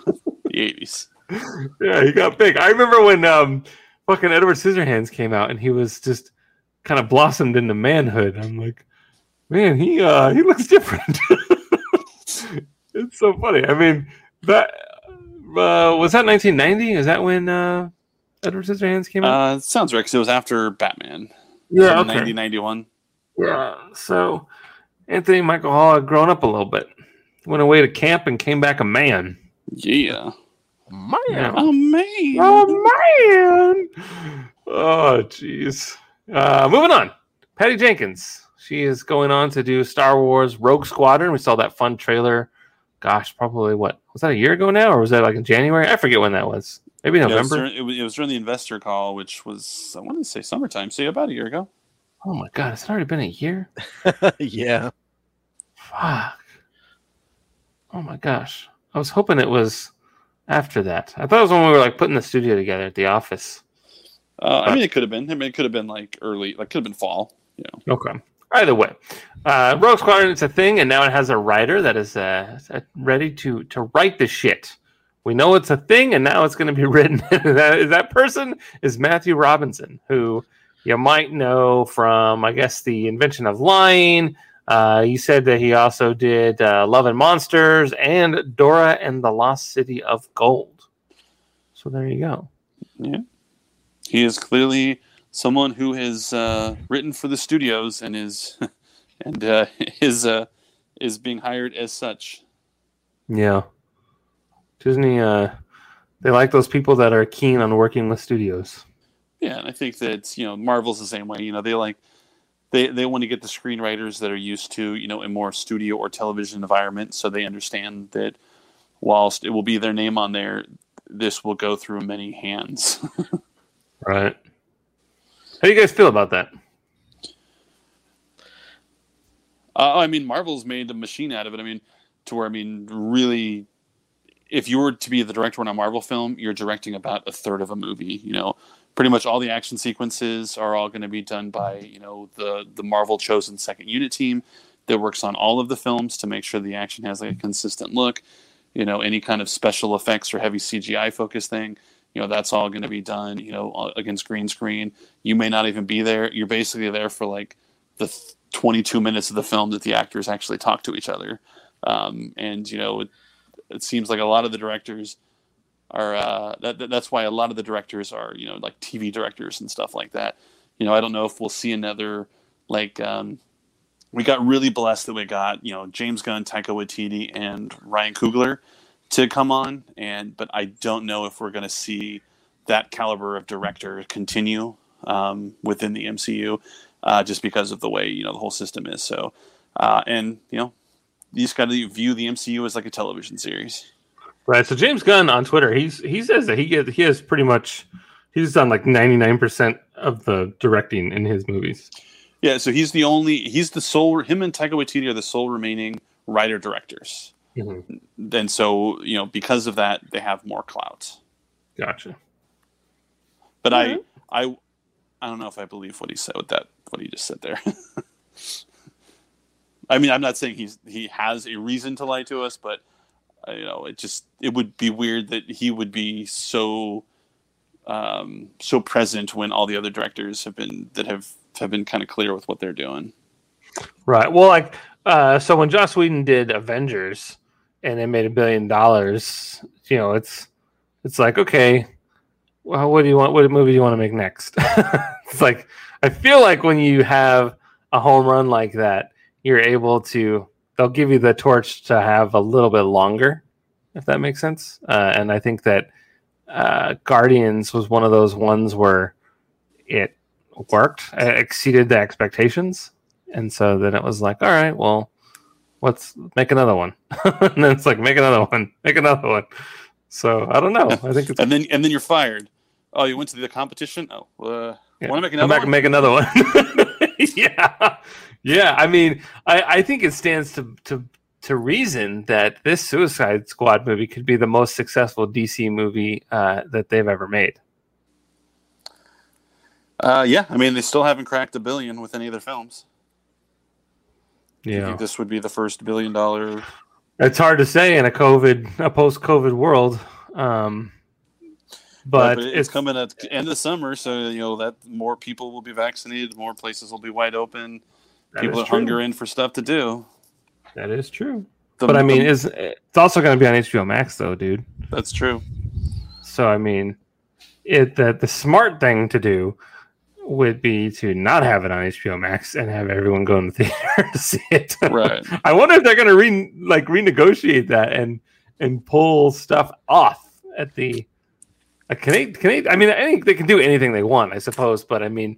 B: 80s.
E: yeah, he got big. I remember when um fucking Edward Scissorhands came out and he was just kind of blossomed into manhood. I'm like, man, he uh he looks different. it's so funny. I mean, that uh, was that 1990? Is that when uh Edward Scissorhands came out?
B: Uh, sounds right, 'cause it was after Batman.
E: yeah,
B: From 1991.
E: Yeah. So Anthony Michael Hall had grown up a little bit. Went away to camp and came back a man.
B: Yeah.
C: Man.
E: Yeah.
B: Oh, man.
E: Oh man. Oh jeez. Uh, moving on. Patty Jenkins. She is going on to do Star Wars Rogue Squadron. We saw that fun trailer. Gosh, probably what was that a year ago now, or was that like in January? I forget when that was. Maybe
B: Yeah, it, was
E: November.
B: during, it, was, it was during the investor call, which was, I want to say summertime. So, about a year ago.
E: oh my god, it's already been a year.
C: yeah.
E: Fuck. Oh my gosh. I was hoping it was after that. I thought it was when we were like putting the studio together at the office.
B: Uh, I mean, it could have been. I mean, it could have been like early, like, could have been fall. You know.
E: Okay. Either way, uh, Rogue Squadron is a thing, and now it has a writer that is uh, ready to to write the shit. We know it's a thing, and now it's going to be written. that, that person is Matthew Robinson, who you might know from, I guess, the invention of lying. Uh, you said that he also did uh, Love and Monsters and Dora and the Lost City of Gold. So there you go.
B: Yeah, he is clearly someone who has uh, written for the studios and is and uh, is uh, is being hired as such.
E: Yeah. Disney, uh, they like those people that are keen on working with studios.
B: Yeah, and I think that you know Marvel's the same way. You know, they like they they want to get the screenwriters that are used to you know a more studio or television environment, so they understand that whilst it will be their name on there, this will go through many hands.
E: Right. How do you guys feel about that?
B: Uh, I mean, Marvel's made a machine out of it. I mean, to where I mean, really, if you were to be the director on a Marvel film, you're directing about a third of a movie. You know, pretty much all the action sequences are all going to be done by you know the the Marvel chosen second unit team that works on all of the films to make sure the action has like a consistent look. You know, any kind of special effects or heavy CGI focus thing, you know, that's all going to be done. You know, against green screen. You may not even be there. You're basically there for like the th- 22 minutes of the film that the actors actually talk to each other. Um, and you know, it, it seems like a lot of the directors are uh, that, that- that's why a lot of the directors are you know like TV directors and stuff like that. You know, I don't know if we'll see another like um, we got really blessed that we got you know James Gunn, Taika Waititi, and Ryan Coogler to come on, and but I don't know if we're going to see that caliber of director continue um, within the MCU uh, just because of the way you know the whole system is. So, uh, and you know, you just got to view the MCU as like a television series.
E: Right. So James Gunn on Twitter, he's he says that he get, he has pretty much he's done like 99% of the directing in his movies.
B: Yeah, so he's the only he's the sole him and Taika Waititi are the sole remaining writer directors. And so, you know, because of that, they have more clout.
E: Gotcha.
B: But I I I don't know if I believe what he said with that what he just said there. I mean, I'm not saying he's he has a reason to lie to us, but uh, you know, it just it would be weird that he would be so um, so present when all the other directors have been that have have been kind of clear with what they're doing.
E: Right. Well, like, uh, so when Joss Whedon did Avengers and it made a billion dollars, you know, it's it's like, okay, well, what do you want? What movie do you want to make next? it's like I feel like when you have a home run like that, you're able to. They'll give you the torch to have a little bit longer, if that makes sense. Uh, and I think that uh, Guardians was one of those ones where it worked, it exceeded the expectations, and so then it was like, all right, well, let's make another one. and then it's like, make another one, make another one. So I don't know. I think it's
B: And then and then you're fired. Oh, you went to the competition? Oh, uh,
E: Yeah.
B: want to make another?
E: come back
B: one?
E: and make another one. yeah, yeah. I mean, I, I think it stands to to to reason that this Suicide Squad movie could be the most successful DC movie uh, that they've ever made.
B: Uh, yeah, I mean they still haven't cracked a billion with any of their films.
E: Yeah,
B: think this would be the first billion dollar.
E: it's hard to say in a COVID, a post-COVID world. Um, but,
B: it's,
E: it's
B: coming at the end of the summer, so you know that more people will be vaccinated, more places will be wide open. people
E: is
B: are hungering for stuff to do.
E: That is true.
B: The-
E: but I mean,
B: the-
E: it's it's also going to be on HBO Max, though, dude.
B: that's true.
E: So I mean, it the the smart thing to do would be to not have it on HBO Max and have everyone go in the theater to see it.
B: Right.
E: I wonder if they're going to re like renegotiate that and and pull stuff off at the. Uh, can they? Can they? I mean, I think they can do anything they want, I suppose. But I mean,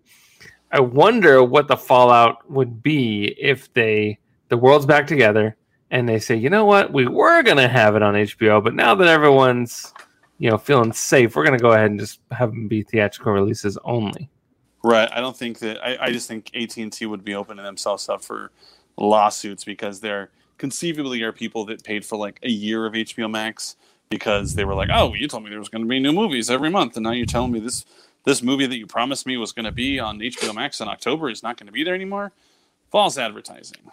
E: I wonder what the fallout would be if they the world's back together and they say, you know what, we were going to have it on HBO, but now that everyone's you know feeling safe, we're going to go ahead and just have them be theatrical releases only.
B: Right. I don't think that. I, I just think AT and T would be opening themselves up for lawsuits because there conceivably are people that paid for like a year of HBO Max because they were like, "Oh, you told me there was going to be new movies every month, and now you're telling me this this movie that you promised me was going to be on HBO Max in October is not going to be there anymore." False advertising.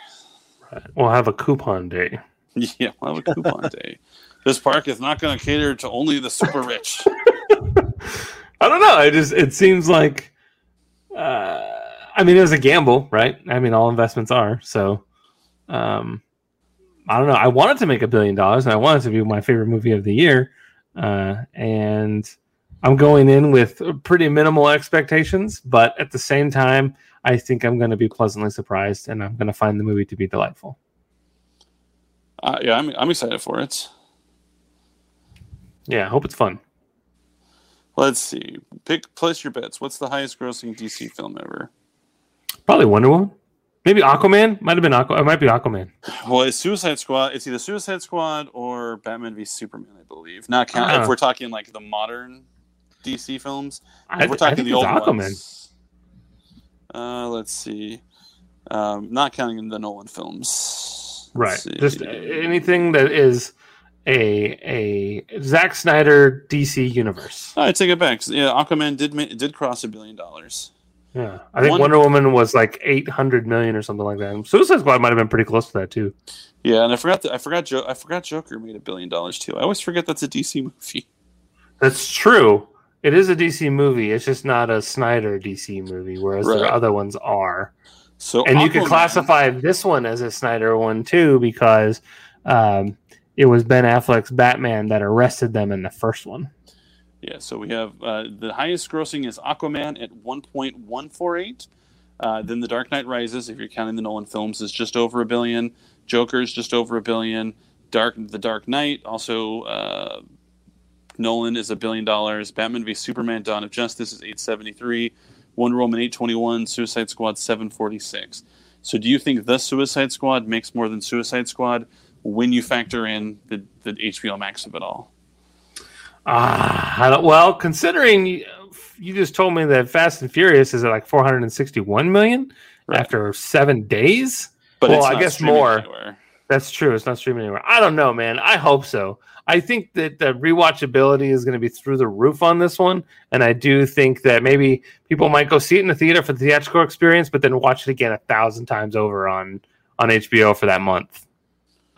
E: We'll have a coupon day.
B: Yeah, we'll have a coupon day. This park is not going to cater to only the super rich.
E: I don't know. It just it seems like uh, I mean, it was a gamble, right? I mean, all investments are. So, um, I don't know. I wanted to make a billion dollars, and I wanted to be my favorite movie of the year. Uh, and I'm going in with pretty minimal expectations, but at the same time, I think I'm going to be pleasantly surprised, and I'm going to find the movie to be delightful.
B: Uh, yeah, I'm I'm excited for it.
E: Yeah, I hope it's fun.
B: Let's see. Pick place your bets. What's the highest grossing DC film ever?
E: Probably Wonder Woman. Maybe Aquaman. Might have been Aqua. It might be Aquaman.
B: Well, it's Suicide Squad. It's either Suicide Squad or Batman v Superman, I believe. Not count
E: Ah.
B: if we're talking like the modern DC films.
E: I,
B: If we're
E: I
B: talking
E: think
B: the
E: it's
B: old
E: Aquaman.
B: ones. Uh, let's see. Um, not counting the Nolan films.
E: Right.
B: See.
E: Just anything that is a a Zack Snyder DC universe.
B: I take it back. Yeah, Aquaman did did cross a billion dollars.
E: Yeah. I think
B: One-
E: Wonder Woman was like 800 million or something like that. Suicide Squad might have been pretty close to that too.
B: Yeah, and I forgot that I forgot jo- I forgot Joker made a billion dollars too. I always forget that's a DC movie.
E: That's true. It is a DC movie. It's just not a Snyder DC movie, whereas
B: Right.
E: the other ones are.
B: So
E: and you could classify this one as a Snyder one too because um, it was Ben Affleck's Batman that arrested them in the first one.
B: Yeah, so we have uh, the highest grossing is Aquaman at 1.148. Uh, then The Dark Knight Rises, if you're counting the Nolan films, is just over a billion. Joker's just over a billion. Dark The Dark Knight also uh, Nolan is a billion dollars. Batman v Superman: Dawn of Justice is 873. Wonder Woman 821. Suicide Squad 746. So do you think the Suicide Squad makes more than Suicide Squad when you factor in the, the HBO Max of it all?
E: Ah, I don't, well, considering you, you just told me that Fast and Furious is at like 461 million
B: Right.
E: after seven days.
B: But
E: Well,
B: it's
E: I guess more.
B: anywhere.
E: That's true. It's not streaming anywhere. I don't know, man. I hope so. I think that the rewatchability is going to be through the roof on this one, and I do think that maybe people might go see it in the theater for the theatrical experience, but then watch it again a thousand times over on on HBO for that month.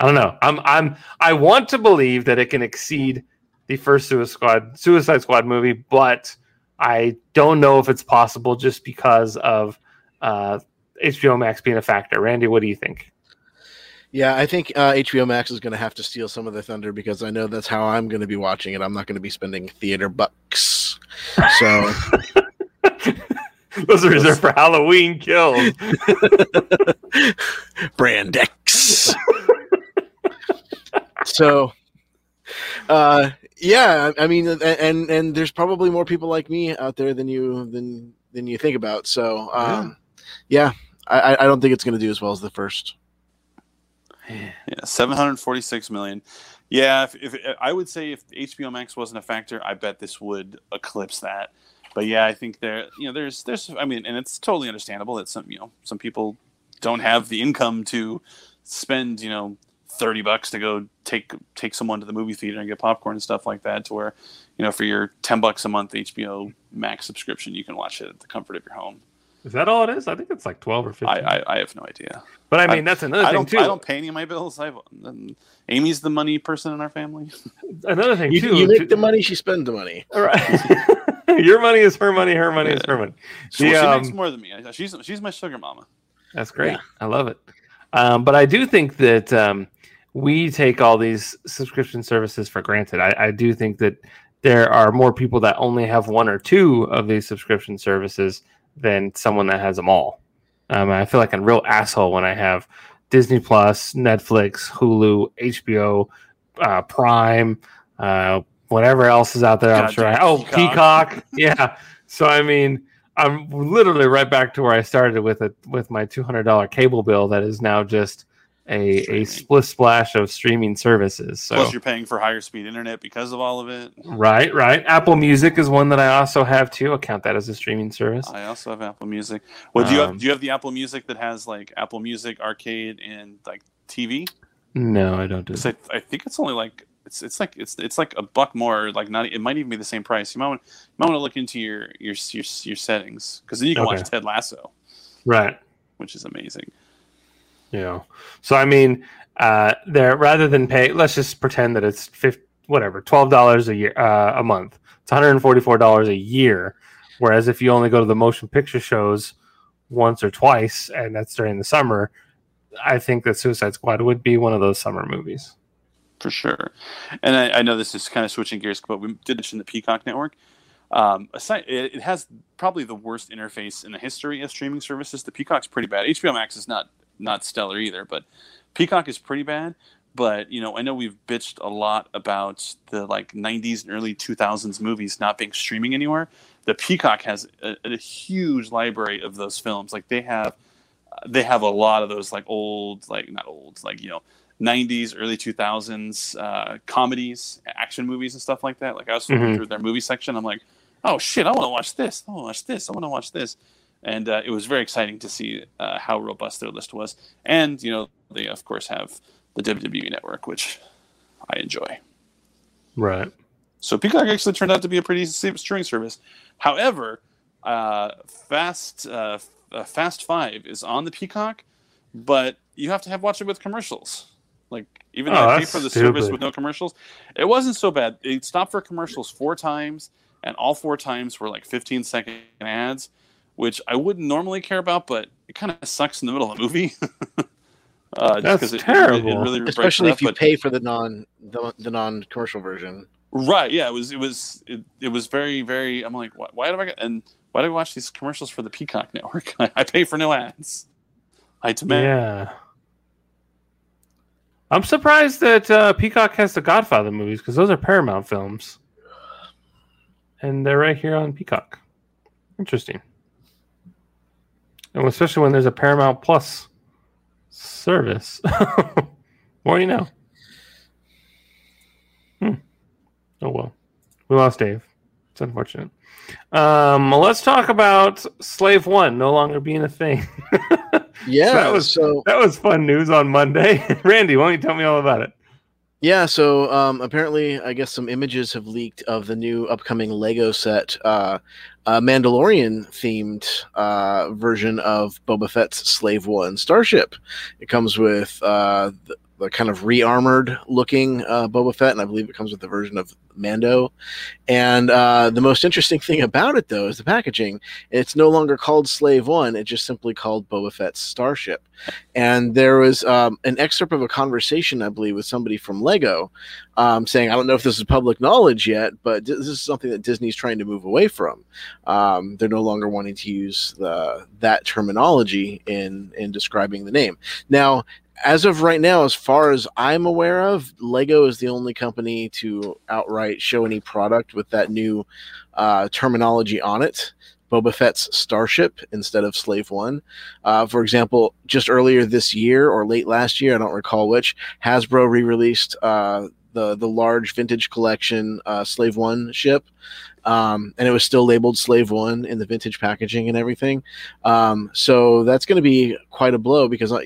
E: I don't know. I'm I'm I want to believe that it can exceed the first Suicide Squad Suicide Squad movie, but I don't know if it's possible just because of uh, HBO Max being a factor. Randy, what do you think?
C: Yeah, I think uh, HBO Max is going to have to steal some of the thunder because I know that's how I'm going to be watching it. I'm not going to be spending theater bucks. So
E: Those are reserved for Halloween kills.
C: brand X. so, uh, yeah, I I mean, and, and and there's probably more people like me out there than you than than you think about. So, um, yeah, I, I- I don't think it's going to do as well as the first.
B: Yeah, seven hundred forty-six million. Yeah, if, if I would say if HBO Max wasn't a factor, I bet this would eclipse that. But yeah, I think there, you know, there's, there's, I mean, and it's totally understandable that some, you know, some people don't have the income to spend, you know, thirty bucks to go take take someone to the movie theater and get popcorn and stuff like that. To where, you know, for your ten bucks a month HBO Max subscription, you can watch it at the comfort of your home.
E: Is that all it is? I think it's like twelve or fifteen.
B: I, I, I have no idea.
E: but I
B: I-
E: mean, that's another
B: I
E: thing
B: don't,
E: too.
B: I don't pay any of my bills. I've, um, Amy's the money person in our family.
E: Another thing
C: You,
E: too.
C: you make
E: to-
C: the money, she spends the money.
E: All right. Your money is her money. Her money is her money.
B: She,
E: The,
B: she
E: um,
B: makes more than me. She's she's my sugar mama.
E: That's great. I love it. Um, but I do think that um, we take all these subscription services for granted. I, I do think that there are more people that only have one or two of these subscription services than someone that has them all. Um, I feel like a real asshole when I have Disney Plus, Netflix, Hulu, HBO, uh, Prime, uh, whatever else is out there. I'm sure. I, oh,
B: Peacock.
E: Peacock. yeah. So I mean, I'm literally right back to where I started with it with my two hundred dollar cable bill that is now just a a split splash of streaming services. So
B: Plus, you're paying for higher speed internet because of all of it.
E: right, right. Apple Music is one that I also have too. I count that as a streaming service.
B: I also have Apple Music. Well, do you
E: Um,
B: have do you have the Apple Music that has like Apple Music Arcade and like TV?
E: No, I don't do that.
B: I, I think it's only like it's it's like it's it's like a buck more. Like not it might even be the same price. You might want you might want to look into your your your, your settings because then you can watch Ted Lasso,
E: Right.
B: which is amazing.
E: Know. So I mean, uh, there rather than pay, let's just pretend that it's fifty, whatever, twelve dollars a year, uh, a month. It's one hundred and forty-four dollars a year. Whereas if you only go to the motion picture shows once or twice, and that's during the summer, I think that Suicide Squad would be one of those summer movies.
B: for sure. And I, I know this is kind of switching gears, but we did mention the Peacock Network. Um, aside, it, it has probably the worst interface in the history of streaming services. The Peacock's pretty bad. HBO Max is not not stellar either, but Peacock is pretty bad. But you know, I know we've bitched a lot about the like '90s and early 2000s movies not being streaming anywhere. The Peacock has a, a huge library of those films. Like they have, they have a lot of those like old, like not old, like you know, 90s, early 2000s uh, comedies, action movies, and stuff like that. Like I was flipping
E: Mhm.
B: through their movie section. I'm like, oh shit, I want to watch this. I want to watch this. I want to watch this. And uh, it was very exciting to see uh, how robust their list was. And you know, they of course have the WWE Network, which I enjoy.
E: Right.
B: So Peacock actually turned out to be a pretty safe streaming service. However, uh, Fast uh, uh, Fast Five is on the Peacock, but you have to have watch it with commercials. Like even though
E: Oh,
B: I pay for the service with no commercials, it wasn't so bad. It stopped for commercials four times, and all four times were like 15 second ads, which I wouldn't normally care about, but it kind of sucks in the middle of the movie. uh, just
E: That's
B: 'cause it, it,
E: terrible.
B: really
C: Especially if
B: up,
C: you
B: but-
C: pay for the non the, the non commercial version.
B: Right. Yeah. It was. It was. It, it was very. Very. I'm like, why, why do I get and why do I watch these commercials for the Peacock Network? I, I pay for no ads. I demand.
E: Yeah. I'm surprised that uh, Peacock has the Godfather movies because those are Paramount films, and they're right here on Peacock. Interesting, and especially when there's a Paramount Plus service. More you know. Hmm. Oh well, we lost Dave. It's unfortunate. Um, let's talk about Slave One no longer being a thing.
C: Yeah.
E: That was-
C: so
E: That was fun news on Monday. Randy, why don't you tell me all about it?
C: Yeah, so um, apparently, I guess some images have leaked of the new upcoming Lego set, uh, Mandalorian themed uh, version of Boba Fett's Slave One starship. It comes with uh, the kind of re armored looking uh, Boba Fett, and I believe it comes with the version of Mando. And uh, the most interesting thing about it, though, is the packaging. It's no longer called Slave One, it's just simply called Boba Fett's starship and there was um, an excerpt of a conversation, I believe, with somebody from Lego, um, saying, "I don't know if this is public knowledge yet, but this is something that Disney's trying to move away from. Um, they're no longer wanting to use the that terminology in in describing the name. Now." As of right now, as far as I'm aware of, Lego is the only company to outright show any product with that new uh, terminology on it. Boba Fett's starship instead of Slave One. Uh, for example, just earlier this year or late last year, I don't recall which, Hasbro re-released uh, the the large vintage collection uh, Slave One ship, um, and it was still labeled Slave One in the vintage packaging and everything. Um, so that's going to be quite a blow because uh,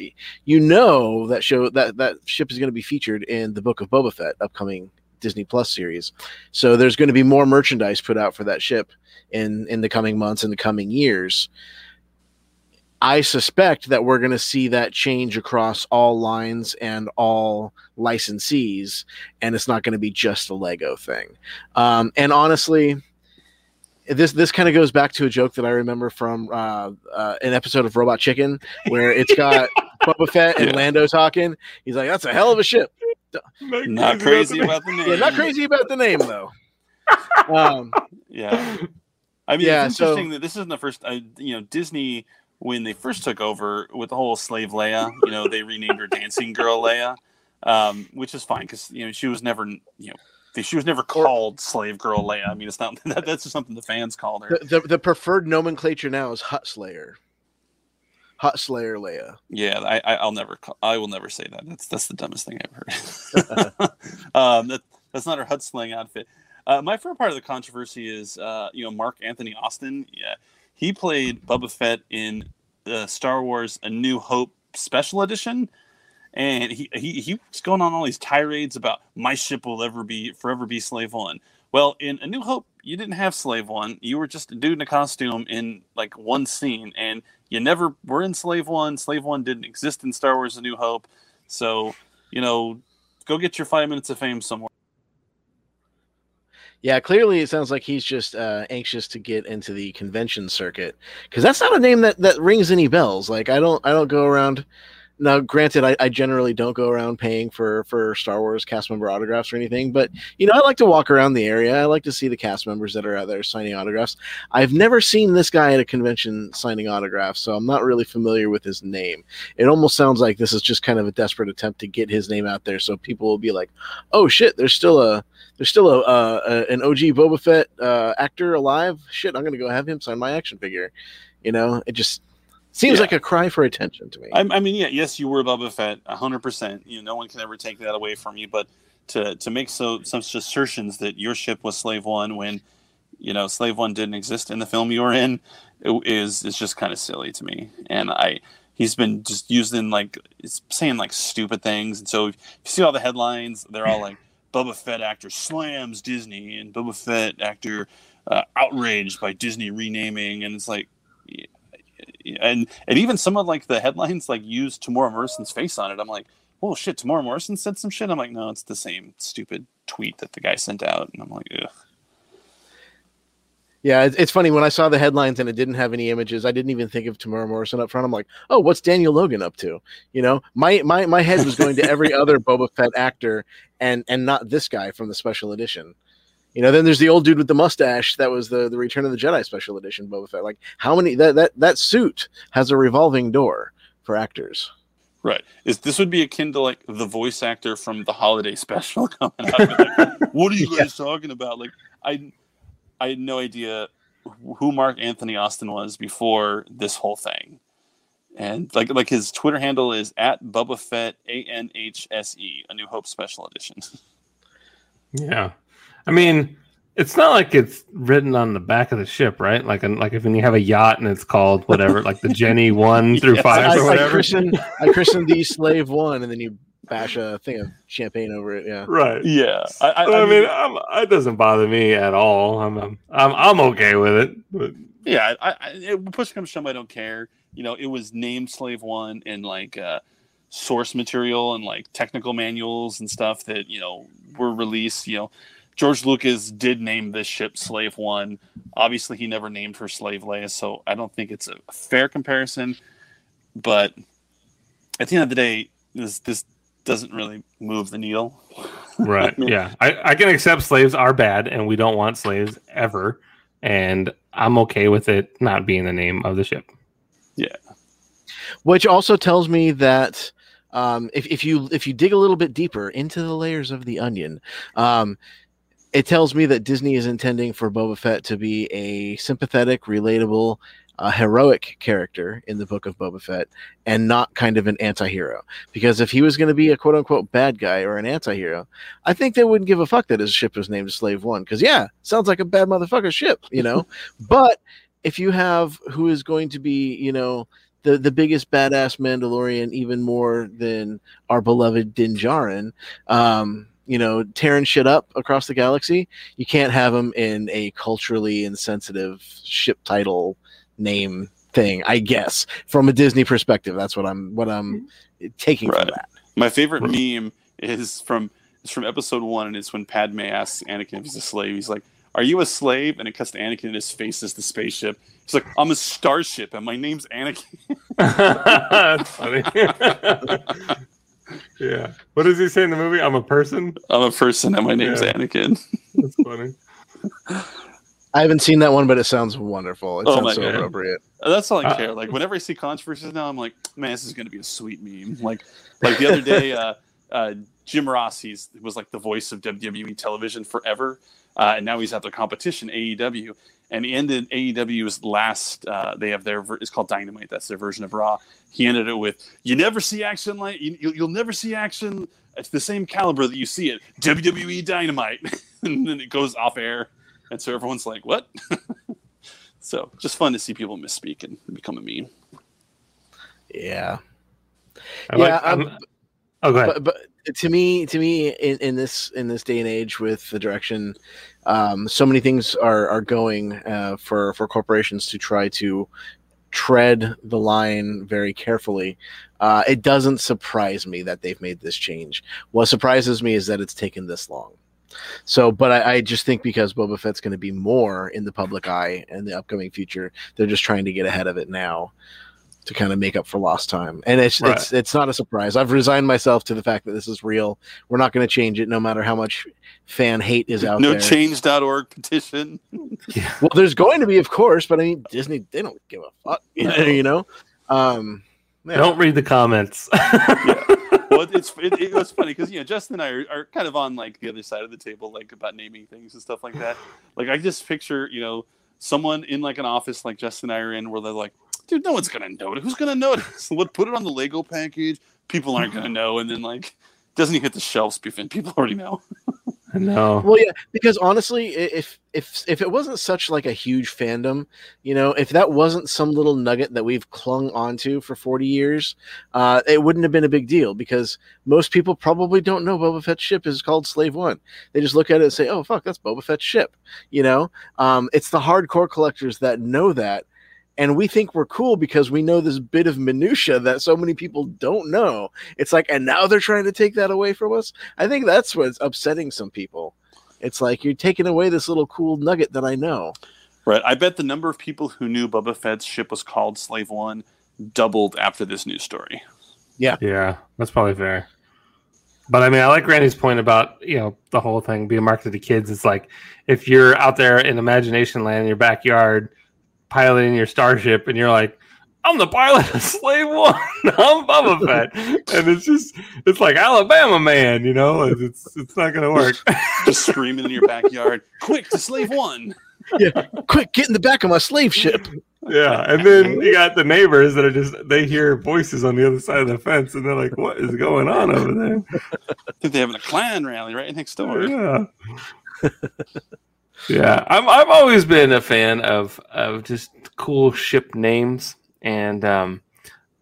C: you know that show that that ship is going to be featured in the Book of Boba Fett upcoming Disney Plus series. So there's going to be more merchandise put out for that ship in in the coming months and the coming years. I suspect that we're going to see that change across all lines and all licensees, and it's not going to be just a Lego thing. Um, and honestly, this this kind of goes back to a joke that I remember from uh, uh, an episode of Robot Chicken, where it's got Boba Fett and
B: Yeah.
C: Lando talking. He's like, "That's a hell of a ship."
B: Not crazy about the name.
C: Yeah, not crazy about the name though. um,
B: Yeah. I mean,
C: Yeah,
B: it's
C: so-
B: interesting that this isn't the first. Uh, you know, Disney when they first took over with the whole slave Leia. You know, they renamed her Dancing Girl Leia, um, which is fine because you know she was never you know she was never called Slave Girl Leia. I mean, it's not that, that's just something the fans called her.
C: the, the the preferred nomenclature now is Huttslayer. Hut Slayer Leia.
B: Yeah, I, I I'll never call, I will never say that. That's that's the dumbest thing I've heard. um, that that's not her Hut slang outfit. Uh, my favorite part of the controversy is uh, you know Mark Anthony Austin. Yeah, he played Boba Fett in the Star Wars: A New Hope Special Edition, and he, he he was going on all these tirades about my ship will ever be forever be Slave One. Well, in A New Hope, you didn't have Slave One. You were just a dude in a costume in like one scene, and you never were in Slave One. Slave One didn't exist in Star Wars: A New Hope. So, you know, go get your five minutes of fame somewhere.
C: Yeah, clearly it sounds like he's just uh, anxious to get into the convention circuit because that's not a name that that rings any bells. Like I don't I don't go around. Now, granted, I, I generally don't go around paying for for Star Wars cast member autographs or anything, but you know I like to walk around the area. I like to see the cast members that are out there signing autographs. I've never seen this guy at a convention signing autographs, so I'm not really familiar with his name. It almost sounds like this is just kind of a desperate attempt to get his name out there, so people will be like, "Oh shit, there's still a there's still a, uh, a an OG Boba Fett uh, actor alive. Shit, I'm gonna go have him sign my action figure." You know, it just seems
B: Yeah.
C: like a cry for attention to me.
B: I, I mean, yeah, yes, you were Boba Fett, hundred percent. You know, no one can ever take that away from you. But to to make so some assertions that your ship was Slave One when you know Slave One didn't exist in the film you were in is is just kind of silly to me. And I he's been just using like saying like stupid things. And so if you see all the headlines, they're all like Boba Fett actor slams Disney and Boba Fett actor uh, outraged by Disney renaming, and it's like and and even some of like the headlines like use Temuera Morrison's face on it. I'm like, oh shit, Temuera Morrison said some shit. I'm like, no, it's the same stupid tweet that the guy sent out, and I'm like, ugh.
C: Yeah, it's, funny when I saw the headlines and it didn't have any images. I didn't even think of Temuera Morrison up front. I'm like, oh, what's Daniel Logan up to? You know, my my my head was going to every other Boba Fett actor and and not this guy from the special edition. You know, then there's the old dude with the mustache that was the the Return of the Jedi special edition Boba Fett. Like, how many that that that suit has a revolving door for actors.
B: Right. Is this would be akin to like the voice actor from the holiday special coming out? Like, what are you guys talking about? Like, I I had no idea who Mark Anthony Austin was before this whole thing. And like like his Twitter handle is at Bubba Fett A N H S E, a New Hope special edition.
E: Yeah, I mean, it's not like it's written on the back of the ship, right? Like, like if when you have a yacht and it's called whatever, like the Jenny one through
B: Yes.
E: five
C: I,
E: or
C: I
E: whatever.
C: christened I christened the slave one, and then you bash a thing of champagne over it. Yeah.
E: right.
B: yeah. I, I,
E: I,
B: I
E: mean,
B: mean,
E: I'm, it doesn't bother me at all. I'm, I'm, I'm, I'm okay with it. But
B: yeah, I, I it, push comes to shove, I don't care. You know, it was named Slave One in like uh, source material and like technical manuals and stuff that you know were released. You know, George Lucas did name this ship Slave One. Obviously, he never named her Slave Leia, so I don't think it's a fair comparison. But at the end of the day, this this doesn't really move the needle.
E: right, yeah, I, I can accept slaves are bad, and we don't want slaves ever, and I'm okay with it not being the name of the ship. Yeah.
C: Which also tells me that um, if, if you if you dig a little bit deeper into the layers of the onion, um, it tells me that Disney is intending for Boba Fett to be a sympathetic, relatable, uh, heroic character in the book of Boba Fett, and not kind of an anti-hero. Because if he was going to be a quote unquote bad guy or an anti-hero, I think they wouldn't give a fuck that his ship was named Slave One. Because yeah, sounds like a bad motherfucker ship, you know. but if you have who is going to be, you know, the the biggest badass Mandalorian, even more than our beloved Din Djarin, um, you know, tearing shit up across the galaxy. You can't have him in a culturally insensitive ship title name thing. I guess from a Disney perspective, that's what I'm what I'm taking from that.
B: My favorite meme is from is from episode one, and it's when Padme asks Anakin if he's a slave. He's like, "Are you a slave?" And it cuts to Anakin, and his face is the spaceship. He's like, "I'm a starship, and my name's Anakin."
E: That's funny. yeah. What does he say in the movie? I'm a person.
B: I'm a person, and my name's
E: Yeah.
B: Anakin.
E: That's funny.
C: I haven't seen that one, but it sounds wonderful. It
B: Oh
C: sounds so
B: God.
C: appropriate.
B: That's all I
E: Uh,
B: care. Like whenever I see controversies now, I'm like, man, this is going to be a sweet meme. Like, like the other day, uh, uh, Jim Ross, he's was like the voice of WWE television forever, uh, and now he's at their competition AEW. And he ended AEW's last. Uh, they have their. ver- It's called Dynamite. That's their version of Raw. He ended it with, "You never see action like you, you'll, you'll never see action It's the same caliber that you see it WWE Dynamite." and then it goes off air, and so everyone's like, "What?" So just fun to see people misspeak and become a meme.
C: Yeah.
E: I
C: Yeah,
E: like,
C: um,
E: I'm- oh, go ahead.
C: but, but to me to me in, in this in this day and age with the direction um, so many things are are going uh, for for corporations to try to tread the line very carefully uh, it doesn't surprise me that they've made this change what surprises me is that it's taken this long So, but I, I just think because Boba Fett's going to be more in the public eye in the upcoming future, they're just trying to get ahead of it now to kind of make up for lost time. And it's
E: Right.
C: it's it's not a surprise. I've resigned myself to the fact that this is real. We're not going to change it, no matter how much fan hate is out there.
B: no
C: there.
B: change.org petition.
C: Well, there's going to be, of course, but I mean, Disney they don't give a fuck, you know. You know? Um, yeah.
E: Don't read the comments.
B: it's it, it was funny because you know Justin and I are, are kind of on like the other side of the table, like about naming things and stuff like that. Like I just picture you know someone in like an office like Justin and I are in, where they're like, "Dude, no one's gonna notice. Who's gonna notice? What put it on the Lego package? People aren't gonna know." And then like doesn't even hit the shelves people already know.
E: No.
C: Well, yeah, because honestly, if if if it wasn't such like a huge fandom, you know, if that wasn't some little nugget that we've clung onto for forty years, uh, it wouldn't have been a big deal because most people probably don't know Boba Fett's ship is called Slave One. They just look at it and say, "Oh, fuck, that's Boba Fett's ship." You know, um, it's the hardcore collectors that know that. And we think we're cool because we know this bit of minutia that so many people don't know. It's like, and now they're trying to take that away from us. I think that's what's upsetting some people. It's like you're taking away this little cool nugget that I know.
B: Right. I bet the number of people who knew Boba Fett's ship was called Slave One doubled after this news story.
E: Yeah. Yeah, that's probably fair. But I mean, I like Randy's point about you know the whole thing being marketed to kids. It's like if you're out there in imagination land in your backyard piloting your starship, and you're like, "I'm the pilot of Slave One. I'm Boba Fett," and it's just it's like Alabama man, you know. It's it's not gonna work.
B: Just screaming in your backyard, quick to Slave One.
C: Yeah, Quick, get in the back of my slave ship.
E: yeah, and then you got the neighbors that are just they hear voices on the other side of the fence, and they're like, "What is going on over there?"
B: I think they're having a Klan rally right next door.
E: Yeah. Yeah, I'm I've always been a fan of of just cool ship names, and um,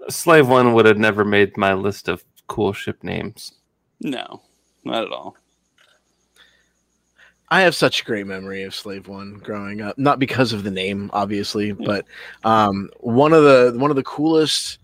E: Slave One would have never made my list of cool ship names.
B: No, not at all.
C: I have such a great memory of Slave One growing up, not because of the name, obviously, but um, one of the one of the coolest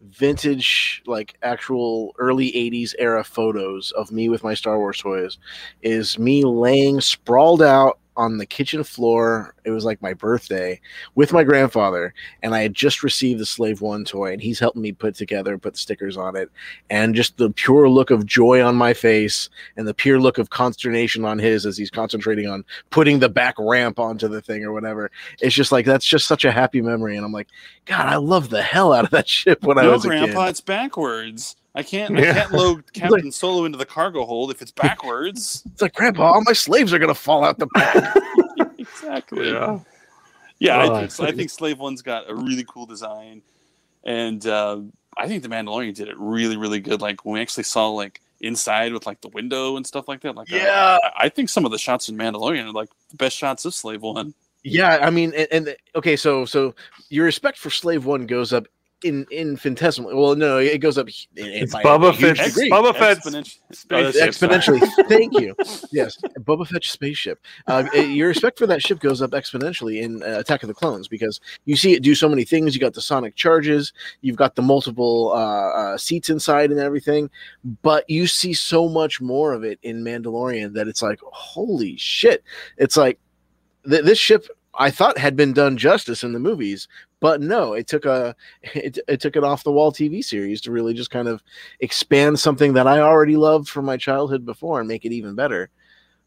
C: vintage, like actual early '80s era photos of me with my Star Wars toys is me laying sprawled out on the kitchen floor. It was like my birthday with my grandfather, and I had just received the Slave One toy, and he's helping me put together, put the stickers on it, and just the pure look of joy on my face and the pure look of consternation on his as he's concentrating on putting the back ramp onto the thing or whatever. It's just like that's just such a happy memory, and I'm like, God, I love the hell out of that ship when I was a kid.
B: Grandpa, it's backwards. I can't. I can't load Captain Solo into the cargo hold if it's backwards.
C: It's like, Grandpa, all my slaves are gonna fall out the back.
B: exactly.
E: Yeah,
B: Yeah,
E: Oh,
B: I
E: I
B: think. I think Slave One's got a really cool design, and uh, I think the Mandalorian did it really, really good. Like when we actually saw like inside with like the window and stuff like that. Like, uh,
C: Yeah.
B: I, I think some of the shots in Mandalorian are like the best shots of Slave One.
C: yeah, I mean, and, and okay, so so your respect for Slave One goes up in infinitesimally. Well, no, it goes up. In, in-
E: It's
C: by
E: Bubba
C: a huge
E: Fett's- Bubba Fett's
B: Exponenti-
E: spaceship.
B: uh,
C: exponentially. Thank you. Yes, Boba Fett's spaceship. Uh, it- your respect for that ship goes up exponentially in uh, Attack of the Clones because you see it do so many things. You got the sonic charges, you've got the multiple uh, uh, seats inside and everything, but you see so much more of it in Mandalorian that it's like, holy shit! It's like th- this ship. I thought had been done justice in the movies, but no, it took a it, it took an off the wall TV series to really just kind of expand something that I already loved from my childhood before and make it even better.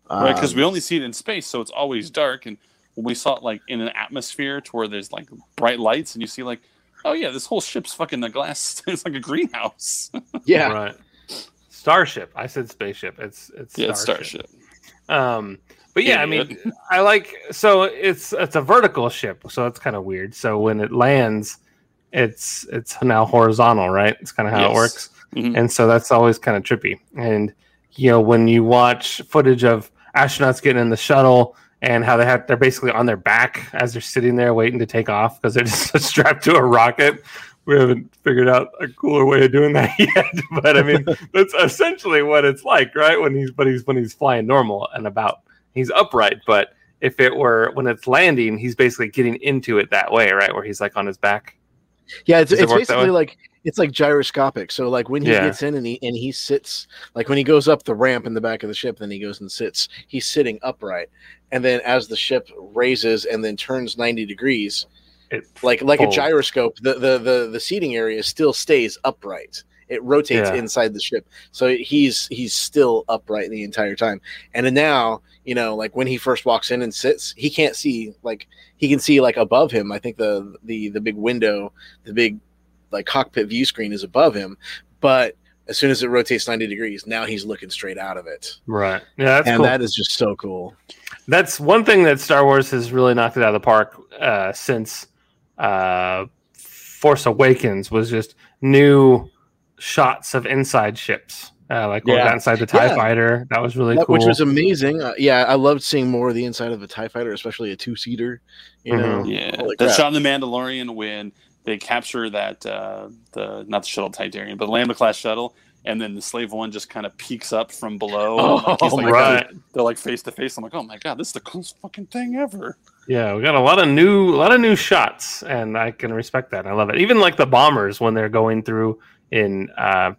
B: right? Because
C: Um,
B: we only see it in space, so it's always dark. And when we saw it like in an atmosphere to where there's like bright lights, and you see like, oh yeah, this whole ship's fucking a glass. it's like a greenhouse.
C: yeah,
E: right. Starship. I said spaceship. It's it's
B: yeah, it's
E: starship.
B: Starship.
E: Um, but yeah, I mean, I like so it's it's a vertical ship, so it's kind of weird. So when it lands, it's it's now horizontal, right? It's kind of how it
B: Yes.
E: works,
B: Mhm.
E: and so that's always kind of trippy. And you know, when you watch footage of astronauts getting in the shuttle and how they have they're basically on their back as they're sitting there waiting to take off because they're just strapped to a rocket. We haven't figured out a cooler way of doing that yet, but I mean that's essentially what it's like, right? When he's but he's when he's flying normal and about, he's upright. But if it were when it's landing, he's basically getting into it that way, right? Where he's like on his back.
C: yeah. It's,
E: Does it
C: it's
E: work
C: basically like it's like gyroscopic. So like when he
E: Yeah.
C: gets in and he and he sits like when he goes up the ramp in the back of the ship, then he goes and sits. He's sitting upright, and then as the ship raises and then turns ninety degrees,
E: It
C: like like
E: folds.
C: a gyroscope, the, the the the seating area still stays upright. It rotates
E: Yeah.
C: inside the ship, so he's he's still upright the entire time. And now, you know, like when he first walks in and sits, he can't see like he can see like above him. I think the the the big window, the big like cockpit view screen is above him, but as soon as it rotates 90 degrees, now he's looking straight out of it.
E: Right. Yeah, that's
C: and
E: cool.
C: that is just so cool.
E: That's one thing that Star Wars has really knocked it out of the park uh, since uh, Force Awakens was just new shots of inside ships. Uh, like when we
C: Yeah.
E: got inside the TIE
C: Yeah.
E: fighter. That was really
C: That-
E: cool.
C: Which was amazing. Uh, yeah, I loved seeing more of the inside of a TIE fighter, especially a two seater. You know,
B: Yeah,
C: Holy
B: that
C: crap.
B: shot in the Mandalorian when they capture that uh, the not the shuttle Tydirium, but the Lambda class shuttle, and then the Slave One just kind of peeks up from below. and, like, he's,
C: Oh,
B: like,
C: my
E: right.
B: They're like face to face. I'm like, oh my god, this is the coolest fucking thing ever.
E: Yeah, we got a lot of new, a lot of new shots, and I can respect that. I love it. Even like the bombers when they're going through in uh,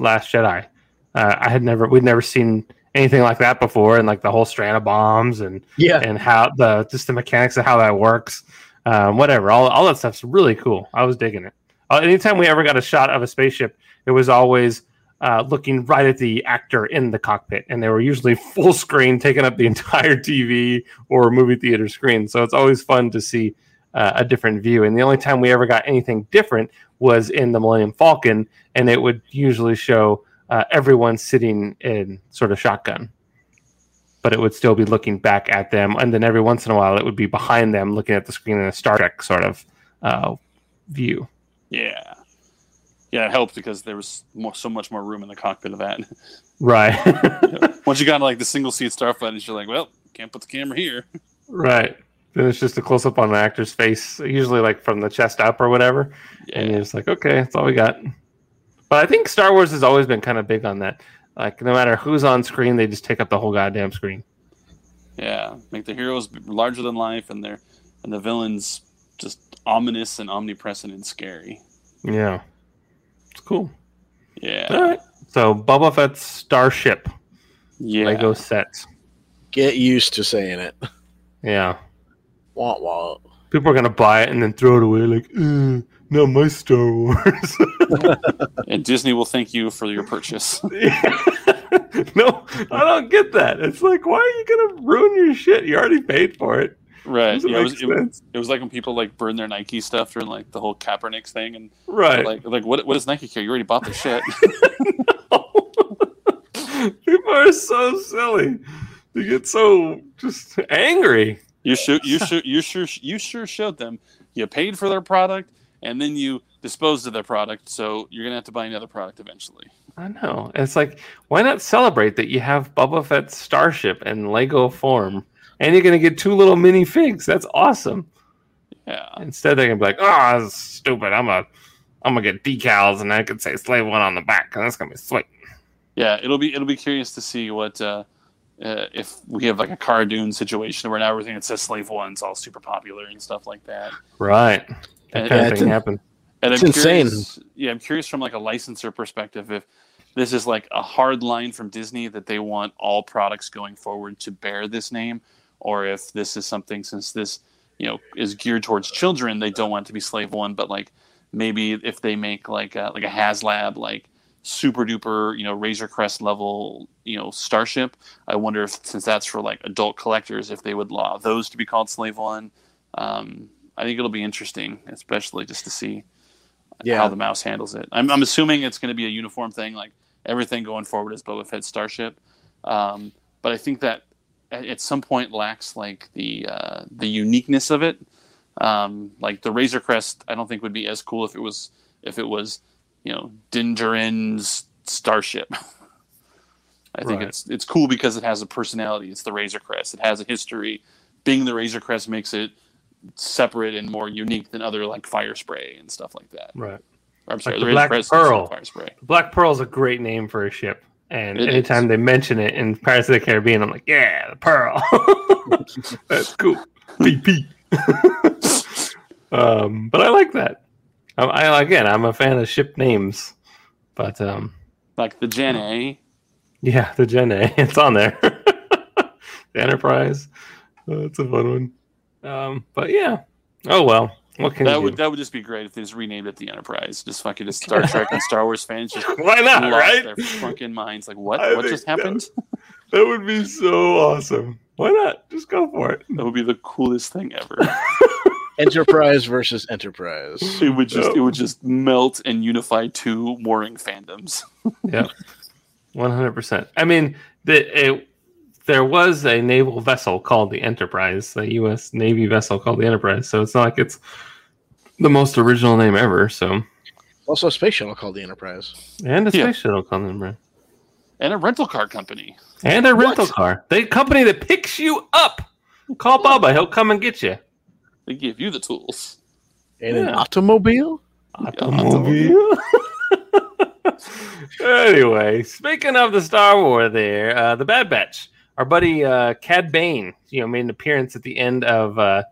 E: Last Jedi. Uh, I had never, we'd never seen anything like that before, and like the whole strand of bombs and
C: yeah,
E: and how the just the mechanics of how that works. Um, whatever, all all that stuff's really cool. I was digging it. Uh, anytime we ever got a shot of a spaceship, it was always uh, looking right at the actor in the cockpit, and they were usually full screen, taking up the entire TV or movie theater screen. So it's always fun to see uh, a different view. And the only time we ever got anything different was in the Millennium Falcon, and it would usually show uh, everyone sitting in sort of shotgun but it would still be looking back at them, and then every once in a while it would be behind them, looking at the screen in a Star Trek sort of uh, view.
B: Yeah, yeah, it helped because there was more, so much more room in the cockpit of that.
E: Right,
B: Once you got like the single seat starfighters, you're like, well, can't put the camera here.
E: right. Then it's just a close up on an actor's face, usually like from the chest up or whatever, and
B: Yeah,
E: you're just like, okay, that's all we got. But I think Star Wars has always been kind of big on that. Like, no matter who's on screen, they just take up the whole goddamn screen.
B: yeah, make the heroes larger than life, and their and the villains just ominous and omnipresent and scary.
E: Yeah, it's cool.
B: Yeah,
E: All right. So Boba Fett's Starship
B: yeah.
E: Lego sets.
C: get used to saying it.
E: Yeah.
C: Wah, wah.
E: people are gonna buy it and then throw it away like uh, not my star wars
B: and Disney will thank you for your purchase.
E: no i don't get that it's like why are you gonna ruin your shit you already paid for it
B: right? Yeah, it
E: make
B: was, it,
E: sense.
B: it was like when people like burn their Nike stuff during like the whole Kaepernick thing, and
E: right
B: like like what what does Nike care? You already bought the shit.
E: people are so silly they get so just angry
B: You shoot you shoot you sure you sure showed them you paid for their product and then you disposed of their product, so you're gonna have to buy another product eventually.
E: i know it's like why not celebrate that you have Boba Fett's starship in lego form and you're gonna get two little mini figs that's awesome
B: Yeah,
E: Instead, they're gonna be like, "Oh, that's stupid. I'm a, I'm gonna get decals, and I could say Slave One on the back, and that's gonna be sweet."
B: yeah. It'll be it'll be curious to see what uh, uh, if we have like a Cardoon situation where now everything that says Slave One's all super popular and stuff like that.
E: Right. That kind
C: Yeah,
E: of
C: it's
E: thing
C: in-
E: happened.
B: And
C: It's
B: I'm
C: insane.
B: curious, yeah, I'm curious from like a licensor perspective if this is like a hard line from Disney that they want all products going forward to bear this name, or if this is something since this you know is geared towards children, they don't want it to be Slave One, but like maybe if they make like a, like a HasLab like super duper you know Razor Crest level you know Starship, I wonder if since that's for like adult collectors, if they would allow those to be called Slave One. Um, I think it'll be interesting, especially just to see
C: Yeah.
B: how the mouse handles it. I'm, I'm assuming it's going to be a uniform thing, like everything going forward is Boba Fett Starship. Um, but I think that at, at some point lacks like the uh, the uniqueness of it. Um, like the Razor Crest, I don't think would be as cool if it was if it was you know Din Djarin's Starship. I think
E: Right.
B: it's it's cool because it has a personality. It's the Razor Crest. It has a history. Being the Razor Crest makes it separate and more unique than other like Firespray and stuff like that.
E: Right.
B: Or, I'm sorry,
E: the
B: the,
E: Black
B: Razor Crest
E: Pearl.
B: is fire spray.
E: Black Pearl's a great name for a ship, and
B: It
E: anytime
B: is.
E: they mention it in Pirates of the Caribbean, I'm like, "Yeah, the Pearl. that's cool." PP. um, but I like that. I, I again, I'm a fan of ship names, but um,
B: Like the Gen A.
E: yeah, the Gen A, it's on there. the Enterprise, oh, it's a fun one. Um, but yeah, oh well, what can
B: That would
E: do?
B: that would just be great if they just renamed it the Enterprise. Just fucking just Star Trek and Star Wars fans just
E: Why not? Right?
B: their fucking minds. Like what?
E: I
B: what just
E: that-
B: happened?
E: That would be so awesome. Why not? Just go for it.
B: That would be the coolest thing ever.
C: Enterprise versus Enterprise.
B: It would just
E: Yep.
B: it would just melt and unify two warring fandoms.
E: Yeah, one hundred percent. I mean, the it, there was a naval vessel called the Enterprise, a U.S. Navy vessel called the Enterprise. So it's not like it's the most original name ever. So
C: Also, a space shuttle called the Enterprise.
E: and a space
B: Yeah.
E: shuttle called the Enterprise.
B: And a rental car company.
E: and a rental
B: What?
E: car. The company that picks you up. Call Baba; he'll come and get you.
B: They give you the tools.
C: And an automobile?
E: Automobile. anyway, speaking of the Star Wars, there, uh, the Bad Batch, our buddy uh, Cad Bane, you know, made an appearance at the end of uh,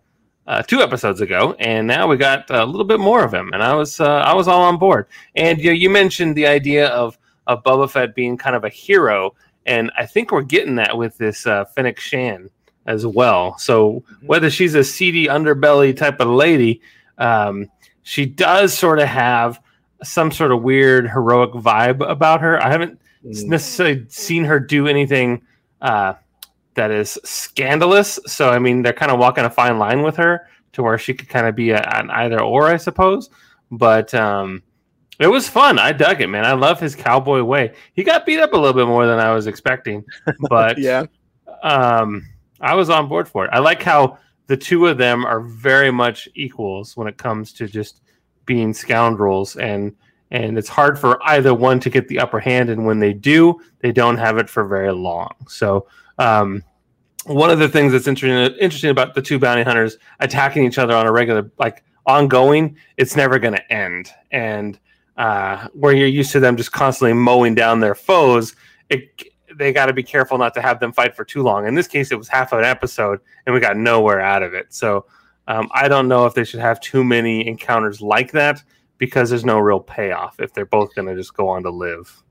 E: uh, two episodes ago, and now we got a little bit more of him, and I was uh, I was all on board. And you, know, you mentioned the idea of of Boba Fett being kind of a hero, and I think we're getting that with this uh, Fennec Shand as well. So whether she's a seedy underbelly type of lady, um, she does sort of have some sort of weird heroic vibe about her. I haven't
C: Mm.
E: necessarily seen her do anything uh, that is scandalous. So I mean, they're kind of walking a fine line with her to where she could kind of be a, an either or, I suppose. But um, it was fun. I dug it, man. I love his cowboy way. He got beat up a little bit more than I was expecting, but
C: Yeah.
E: um, I was on board for it. I like how the two of them are very much equals when it comes to just being scoundrels, and and it's hard for either one to get the upper hand. And when they do, they don't have it for very long. So. Um, one of the things that's interesting interesting about the two bounty hunters attacking each other on a regular like ongoing it's never going to end and uh, where you're used to them just constantly mowing down their foes it, they got to be careful not to have them fight for too long in this case it was half of an episode and we got nowhere out of it so um, i don't know if they should have too many encounters like that because there's no real payoff if they're both going to just go on to live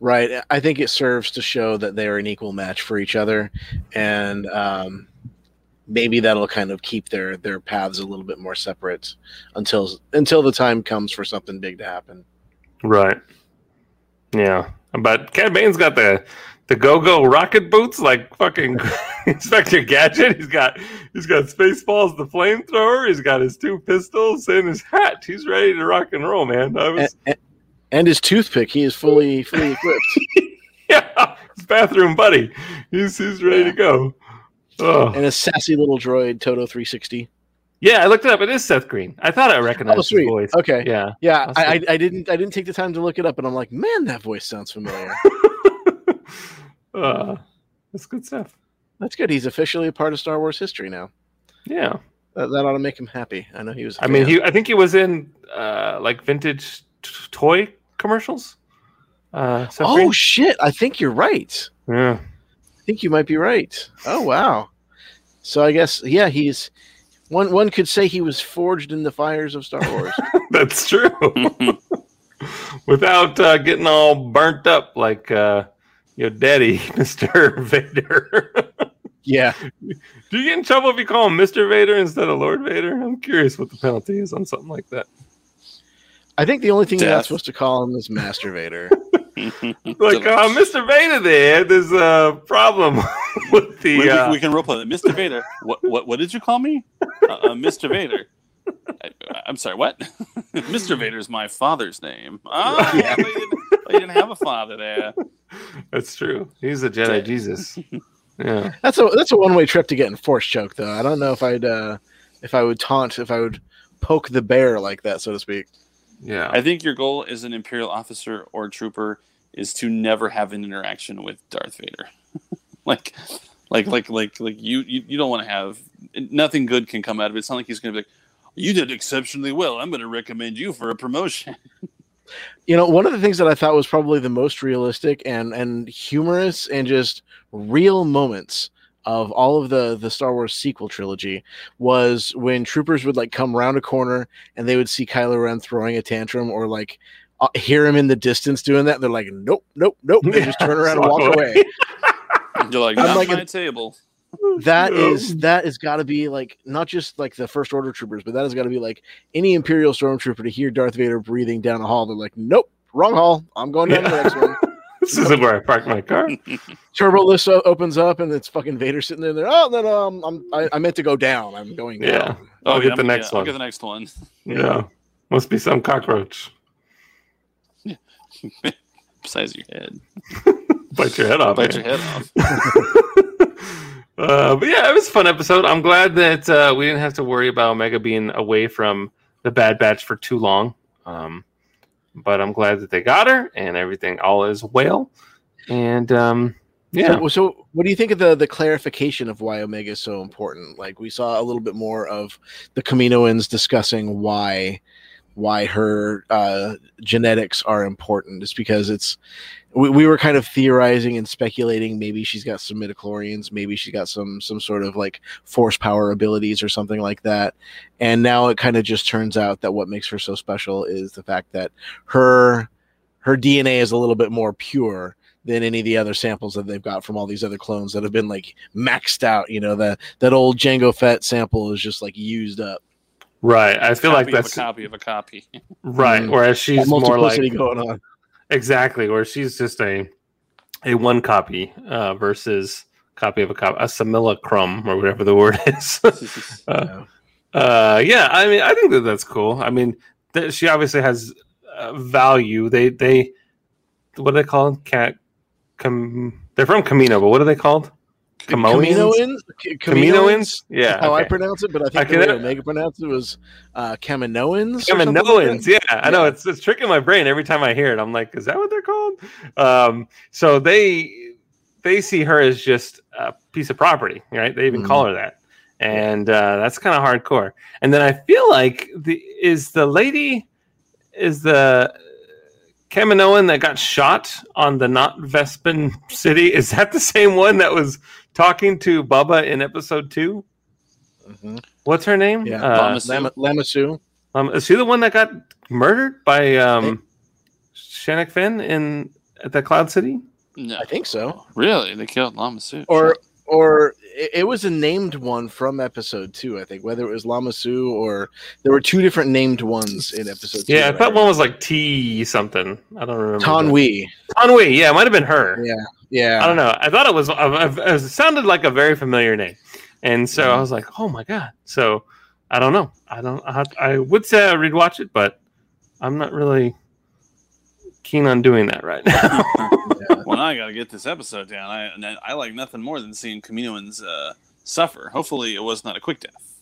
C: Right. I think it serves to show that they're an equal match for each other, and um, maybe that'll kind of keep their their paths a little bit more separate until until the time comes for something big to happen.
E: Right. Yeah. But Cad Bane's got the the go go rocket boots like fucking Inspector Gadget. He's got he's got Spaceballs the flamethrower. He's got his two pistols and his hat. He's ready to rock and roll, man. I
C: And,
E: was
C: and, and his toothpick, he is fully fully equipped,
E: yeah, his bathroom buddy. He's he's ready to go. Oh.
C: and a sassy little droid Todo 360.
E: Yeah, I looked it up. It is Seth Green. I thought I oh, recognized
C: Oh,
E: his voice.
C: Okay.
E: Yeah.
C: Yeah, I, I. I didn't I didn't take the time to look it up, and I'm like, man, that voice sounds familiar.
E: uh, that's good stuff.
C: That's good. He's officially a part of Star Wars history now.
E: Yeah.
C: That, that ought to make him happy. I know he was. I
E: mean, he. I think he was in uh, like vintage t- toy commercials. Uh,
C: Oh
E: Green?
C: shit! I think you're right.
E: yeah.
C: I think you might be right. Oh wow. So I guess yeah, he's one. One could say he was forged in the fires of Star Wars.
E: That's true. Without uh, getting all burnt up like uh, your daddy, Mister Vader.
C: yeah.
E: Do you get in trouble if you call him Mister Vader instead of Lord Vader? I'm curious what the penalty is on something like that.
C: I think the only thing you're not supposed to call him is Master Vader.
E: Like, uh, Mister Vader, there, there's a problem with the.
B: we, we-
E: uh,
B: we can roleplay that. Mr. Vader. What, what what did you call me? Uh, uh, Mr. Vader. I, I'm sorry. What? Mr. Vader's my father's name. Ah,
C: Yeah.
B: but you, didn't, but you didn't have a father there.
E: That's true. He's a Jedi Jesus. Yeah.
C: That's a that's a one way trip to get in force choke though. I don't know if I'd uh if I would taunt if I would poke the bear like that, so to speak.
E: Yeah.
B: I think your goal as an Imperial officer or trooper is to never have an interaction with Darth Vader. like, like, like, like, like you, you, you don't want to have nothing good can come out of it. It's not like he's going to be like, you did exceptionally well. I'm going to recommend you for a promotion.
C: You know, one of the things that I thought was probably the most realistic and and humorous and just real moments of all of the the Star Wars sequel trilogy was when troopers would like come around a corner and they would see Kylo Ren throwing a tantrum or like uh, hear him in the distance doing that. They're like, nope, nope, nope. They just turn around and
E: Walk away.
B: You're like,
C: I'm
B: not
C: like
B: my
C: a-
B: table.
C: That
E: No.
C: is that has got to be like not just like the first order troopers, but that has got to be like any Imperial stormtrooper to hear Darth Vader breathing down a hall. They're like, nope, wrong hall. I'm going down to the next one.
E: This isn't where I parked my car.
C: Turbo lift o- opens up and it's fucking Vader sitting there. Oh no, no, I'm, I'm I, I meant to go down. I'm going
E: Yeah.
C: down.
E: I'll get
B: yeah,
E: the
B: I'm-
E: next
B: yeah, I'll
E: one.
B: get the next one.
E: Yeah. Must be some cockroach.
B: Size your head.
E: Bite your head off.
B: Bite
E: man.
B: your head off.
E: Uh, but yeah, it was a fun episode. I'm glad that uh, we didn't have to worry about Omega being away from the Bad Batch for too long. Um, but I'm glad that they got her and everything all is well. And um, yeah,
C: So, so what do you think of the the clarification of why Omega is so important? Like we saw a little bit more of the Kaminoans discussing why why her uh, genetics are important. It's because it's we, we were kind of theorizing and speculating maybe she's got some midichlorians, maybe she's got some some sort of like force power abilities or something like that. And now it kind of just turns out that what makes her so special is the fact that her her DNA is a little bit more pure than any of the other samples that they've got from all these other clones that have been like maxed out. You know, that that old Jango Fett sample is just like used up.
E: Right. I feel like that's
B: a copy of a copy.
E: right.
C: Mm.
E: Whereas she's more like
C: going on.
E: exactly where she's just a a one copy uh, versus copy of a copy, a simulacrum or whatever the word is. Uh, uh, yeah, I mean, I think that that's cool. I mean, th- she obviously has uh, value. They they what do they call them? Cat, com, they're from Kamino, but what are they called? Camoians?
C: Kaminoans?
E: Kaminoans? Yeah,
C: How I pronounce it, but I think
E: I
C: the way Omega pronounced it was uh, Kaminoans. like
E: Kaminoans,
C: that.
E: yeah, I know it's it's tricking my brain every time I hear it. I'm like, is that what they're called? Um, so they they see her as just a piece of property, right? They even
C: Mhm.
E: call her that, and uh, that's kind of hardcore. And then I feel like the is the lady is the Kaminoan that got shot on the not Bespin city. Is that the same one that was talking to Bubba in episode two?
C: Mhm.
E: What's her name?
C: Yeah.
E: Uh,
B: Lama
C: Lamasu.
E: um, is she the one that got murdered by um, Shannon Finn in at the Cloud City?
B: No.
C: I think so.
B: Really? They killed Lama Su.
C: Or or it, it was a named one from episode two. I think whether it was Lama Su or there were two different named ones in episode two.
E: Yeah, I thought one was like T something. I don't remember.
C: Taun We.
E: Tanwi. Yeah, it might have been her.
C: Yeah, yeah.
E: I don't know. I thought it was. uh, uh, It sounded like a very familiar name, and so
C: Mm-hmm.
E: I was like, "Oh my god!" So I don't know. I don't. I, I would say I would watch it, but I'm not really keen on doing that right now.
B: well, now I got to get this episode down. I I I like nothing more than seeing Kaminoans uh, suffer. Hopefully, it was not a quick death.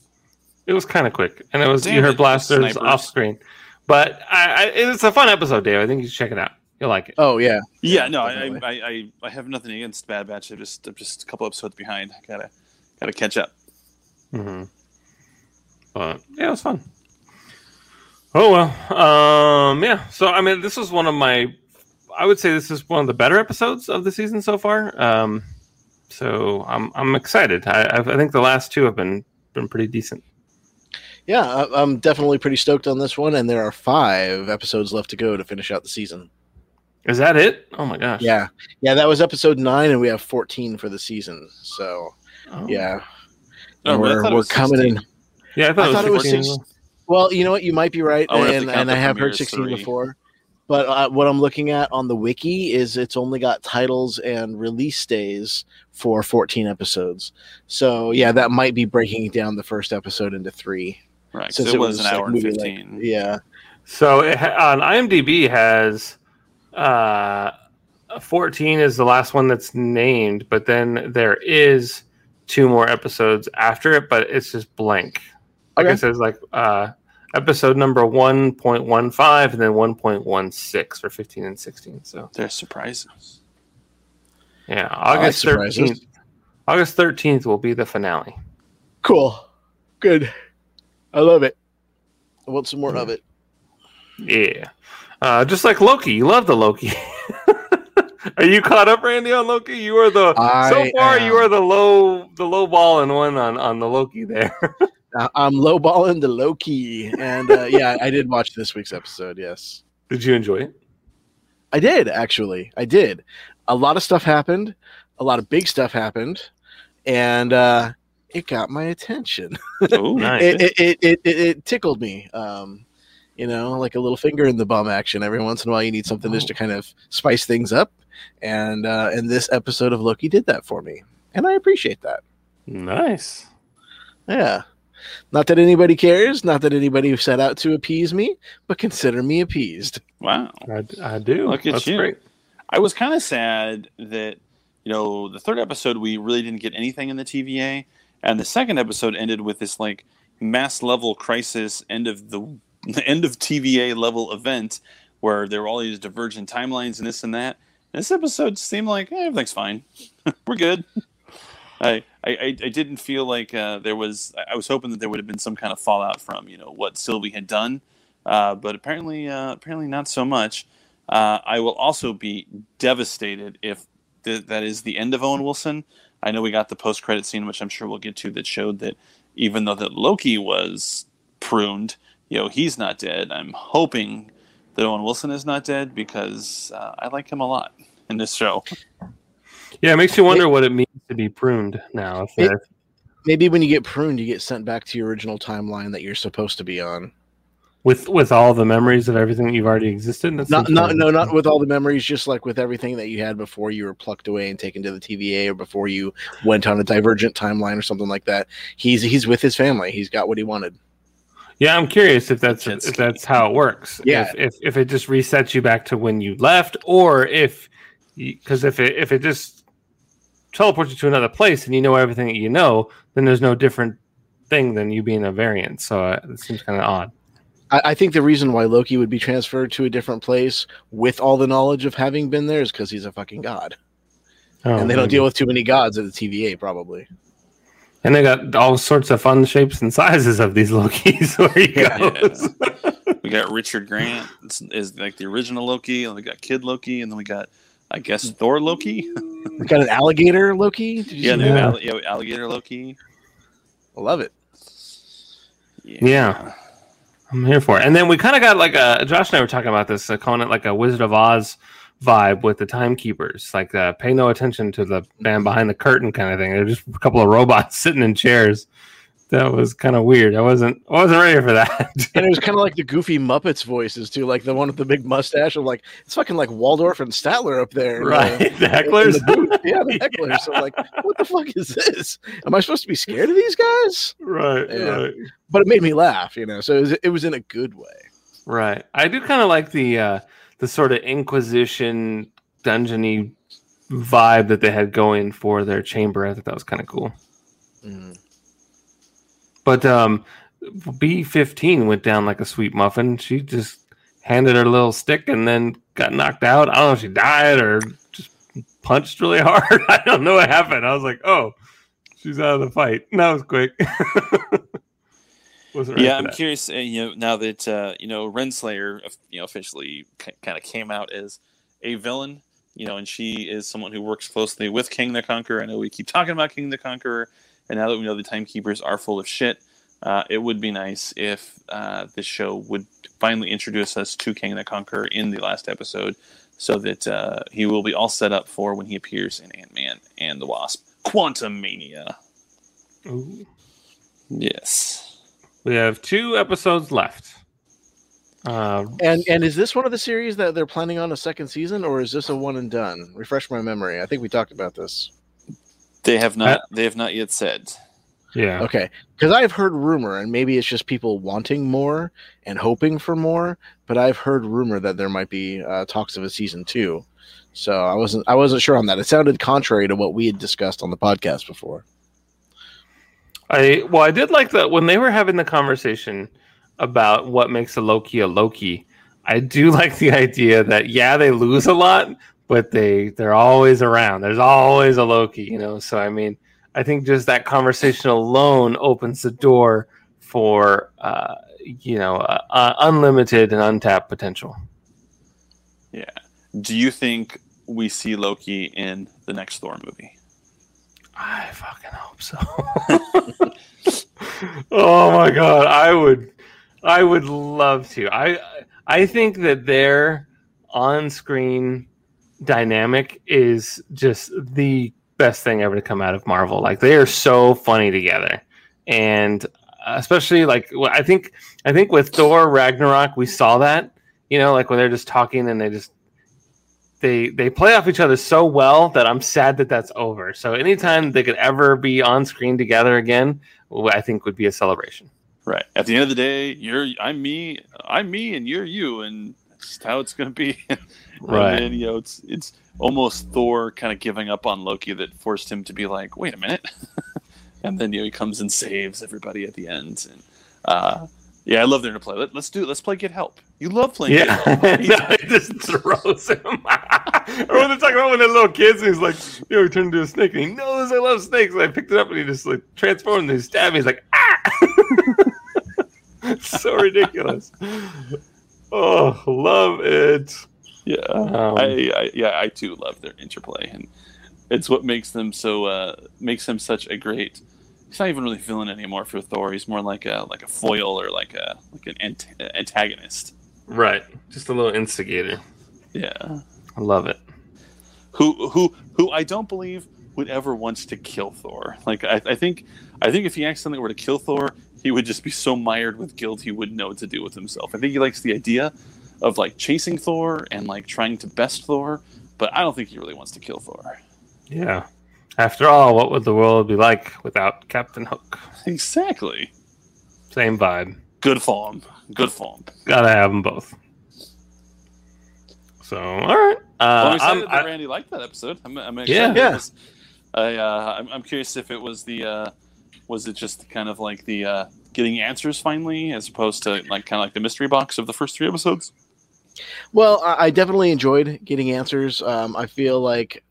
E: It was kind of quick, and it was
B: Damn
E: you heard
B: it,
E: blasters
B: snipers.
E: off screen. But I, I, it's a fun episode, Dave. I think you should check it out. You'll like it.
C: Oh yeah.
B: Yeah, no, I. I, I, I have nothing against Bad Batch. I'm just I'm just a couple episodes behind. I gotta gotta catch up.
E: hmm But yeah, it was fun. Oh well, um, yeah. So I mean, this was one of my. I would say this is one of the better episodes of the season so far. Um, so I'm I'm excited. I I I think the last two have been been pretty decent.
C: Yeah, I, I'm definitely pretty stoked on this one, and there are five episodes left to go to finish out the season.
E: Is that it? Oh my gosh.
C: Yeah, yeah, that was episode nine, and we have 14 for the season. So
E: Oh.
C: yeah,
B: Oh,
C: And
B: but I
C: we're we're coming
B: 16.
C: in.
E: Yeah, I thought,
C: I thought
E: it was, 14
C: it was
E: as
C: six.
E: well.
C: Well, you know what? You might be right,
B: I would have to
C: and, and I have heard
B: as
C: 16
B: three.
C: before. But uh, what I'm looking at on the wiki is it's only got titles and release days for 14 episodes. So yeah, that might be breaking down the first episode into three.
B: Right,
C: Since
B: it,
C: it
B: was,
C: was,
B: an
C: like,
B: hour and
C: movie length.
B: fifteen.
C: Yeah,
E: So it ha- on IMDb has uh, 14 is the last one that's named, but then there is two more episodes after it, but it's just blank. Like
C: Okay.
E: it says, like uh, episode number 1.15 and then 1.16 for 15 and 16. So
B: They're surprises.
E: yeah,
C: I like
E: August
C: surprises.
E: 13th. August 13th will be the finale.
C: cool, good. I love it. I want some more of it.
E: Yeah. Uh, just like Loki. You love the Loki. Are you caught up, Randy, on Loki? You are the so
C: I
E: far you are the low the low ball and one on on the Loki there.
C: Uh, I'm lowballing the low key, and uh, yeah, I did watch this week's episode. Yes,
E: Did you enjoy it?
C: I did actually. I did. A lot of stuff happened. A lot of big stuff happened, and uh, it got my attention.
B: Oh,
E: Nice.
C: it, it, it, it, it, tickled me. Um, you know, like a little finger in the bum action. Every once in a while, you need something just to kind of spice things up, and uh, and this episode of Loki did that for me, and I appreciate that.
E: Nice.
C: Yeah. Not that anybody cares, not that anybody set out to appease me, but consider me appeased.
B: wow.
E: I, I do.
B: Look at
E: That's
B: you.
E: great.
B: I was kind of sad that you know the third episode we really didn't get anything in the TVA, and the second episode ended with this like mass level crisis end of the, the end of TVA level event where there were all these divergent timelines and this and that. This episode seemed like eh, everything's fine, we're good. I, I I I didn't feel like uh, there was. I was hoping that there would have been some kind of fallout from you know what Sylvie had done, uh, but apparently uh, apparently not so much. Uh, I will also be devastated if th- that is the end of Owen Wilson. I know we got the post credit scene, which I'm sure we'll get to, that showed that even though that Loki was pruned, you know, he's not dead. I'm hoping that Owen Wilson is not dead because uh, I like him a lot in this show.
E: Yeah, it makes you wonder what it means to be pruned now. If
C: It- Maybe when you get pruned, you get sent back to your original timeline that you're supposed to be on.
E: with with all the memories of everything that you've already existed. That's
C: Not, not, no, not with all the memories, just like with everything that you had before you were plucked away and taken to the TVA, or before you went on a divergent timeline or something like that. He's he's with his family. He's got what he wanted.
E: Yeah, I'm curious if that's
B: Jet
E: if that's how it works.
C: Yeah.
E: if, if if it just resets you back to when you left, or if because if it if it just teleports you to another place and you know everything that you know, then there's no different thing than you being a variant. So uh, it seems kind of odd.
C: I, I think the reason why Loki would be transferred to a different place with all the knowledge of having been there is because he's a fucking god,
E: Oh,
C: and they don't deal with too many gods at the TVA, probably.
E: And they got all sorts of fun shapes and sizes of these Lokis where he
C: Yeah.
E: goes.
B: We got Richard Grant is, is like the original Loki, and we got Kid Loki, and then we got I guess Thor Loki.
C: We got an alligator Loki. Did you
B: yeah,
C: see
B: the?
E: Yeah.
B: all- yeah, alligator Loki.
C: I love it.
E: Yeah. I'm here for it. And then we kind of got like a Josh and I were talking about this, uh, calling it like a Wizard of Oz vibe with the timekeepers. Like, uh, pay no attention to the man behind the curtain kind of thing. They're just a couple of robots sitting in chairs. That was kind of weird. I wasn't I wasn't ready for that.
C: And it was kind of like the goofy Muppets voices too, like the one with the big mustache. of like it's fucking like Waldorf and Statler up there,
E: right, the
C: in the
E: hecklers.
C: booth. Yeah, the hecklers. So like, what the fuck is this? Am I supposed to be scared of these guys?
E: right,
C: Yeah.
E: right,
C: But it made me laugh, you know. So it was, it was in a good way.
E: right. I do kind of like the uh, the sort of Inquisition dungeony vibe that they had going for their chamber. I thought that was kind of cool.
C: Mm.
E: But um, B fifteen went down like a sweet muffin. She just handed her little stick and then got knocked out. I don't know if she died or just punched really hard. I don't know what happened. I was like, oh, she's out of the fight. And that was quick.
B: Yeah, I'm
E: that.
B: curious. Uh, you know, now that uh, you know Renslayer, you know, officially kind of came out as a villain. You know, and she is someone who works closely with Kang the Conqueror. I know we keep talking about Kang the Conqueror, and now that we know the Timekeepers are full of shit, uh, it would be nice if uh, this show would finally introduce us to Kang the Conqueror in the last episode, so that uh, he will be all set up for when he appears in Ant Man and the Wasp: Quantumania.
E: Ooh.
B: Yes.
E: We have two episodes left. Uh,
C: And and is this one of the series that they're planning on a second season, or is this a one and done? Refresh my memory. I think we talked about this.
B: They have not. They have not yet said.
E: yeah.
C: Okay, because I've heard rumor, and maybe it's just people wanting more and hoping for more. But I've heard rumor that there might be uh, talks of a season two. So I wasn't I wasn't sure on that. It sounded contrary to what we had discussed on the podcast before.
E: I well, I did like that when they were having the conversation about what makes a Loki a Loki. I do like the idea that yeah, they lose a lot, but they they're always around. There's always a Loki, you know. So I mean, I think just that conversation alone opens the door for uh, you know uh, uh, unlimited and untapped potential. Yeah.
B: Do you think we see Loki in the next Thor movie.
E: I fucking hope so. oh my god, I would, I would love to. I, I think that their on-screen dynamic is just the best thing ever to come out of Marvel. Like they are so funny together, and uh, especially like I think, I think with Thor Ragnarok we saw that. You know, like when they're just talking and they just they they play off each other so well that I'm sad that that's over. So anytime they could ever be on screen together again, I think would be a celebration.
B: Right. At the end of the day, you're I'm me, I'm me, and you're you, and just how it's going to be.
E: Right.
B: And then, you know, it's it's almost Thor kind of giving up on Loki that forced him to be like, wait a minute, and then you know he comes and saves everybody at the end. And uh, yeah, I love their interplay. Let, let's do let's play Get Help. You love playing
E: Yeah,
B: Get Help.
E: no, it just throws him. or when they're talking about when they're little kids, and he's like, you know, he turned into a snake, and he knows I love snakes. And I picked it up, and he just like transformed, and he stabbed me. He's like, ah, so ridiculous. Oh, love it.
B: Yeah,
E: Um,
B: I, I yeah I too love their interplay, and it's what makes them so uh, makes him such a great. He's not even really villain anymore for Thor. He's more like a like a foil or like a like an ant- antagonist.
E: right, just a little instigator.
B: Yeah,
E: I love it.
B: who who who I don't believe would ever wants to kill Thor. Like I, I think I think if he accidentally were to kill Thor, he would just be so mired with guilt he wouldn't know what to do with himself. I think he likes the idea of like chasing Thor and like trying to best Thor, but I don't think he really wants to kill Thor.
E: Yeah. After all, what would the world be like without Captain Hook?
B: Exactly.
E: Same vibe.
B: Good form. Good form.
E: Gotta have them both. So, all right.
B: Well, I'm
E: Uh,
B: excited
E: I'm,
B: that Randy liked that episode. I'm, I'm excited.
C: Yeah.
B: because I, uh, I'm, I'm curious if it was the, uh, was it just kind of like the uh, getting answers finally, as opposed to like kind of like the mystery box of the first three episodes?
C: Well, I, definitely enjoyed getting answers. Um, I feel like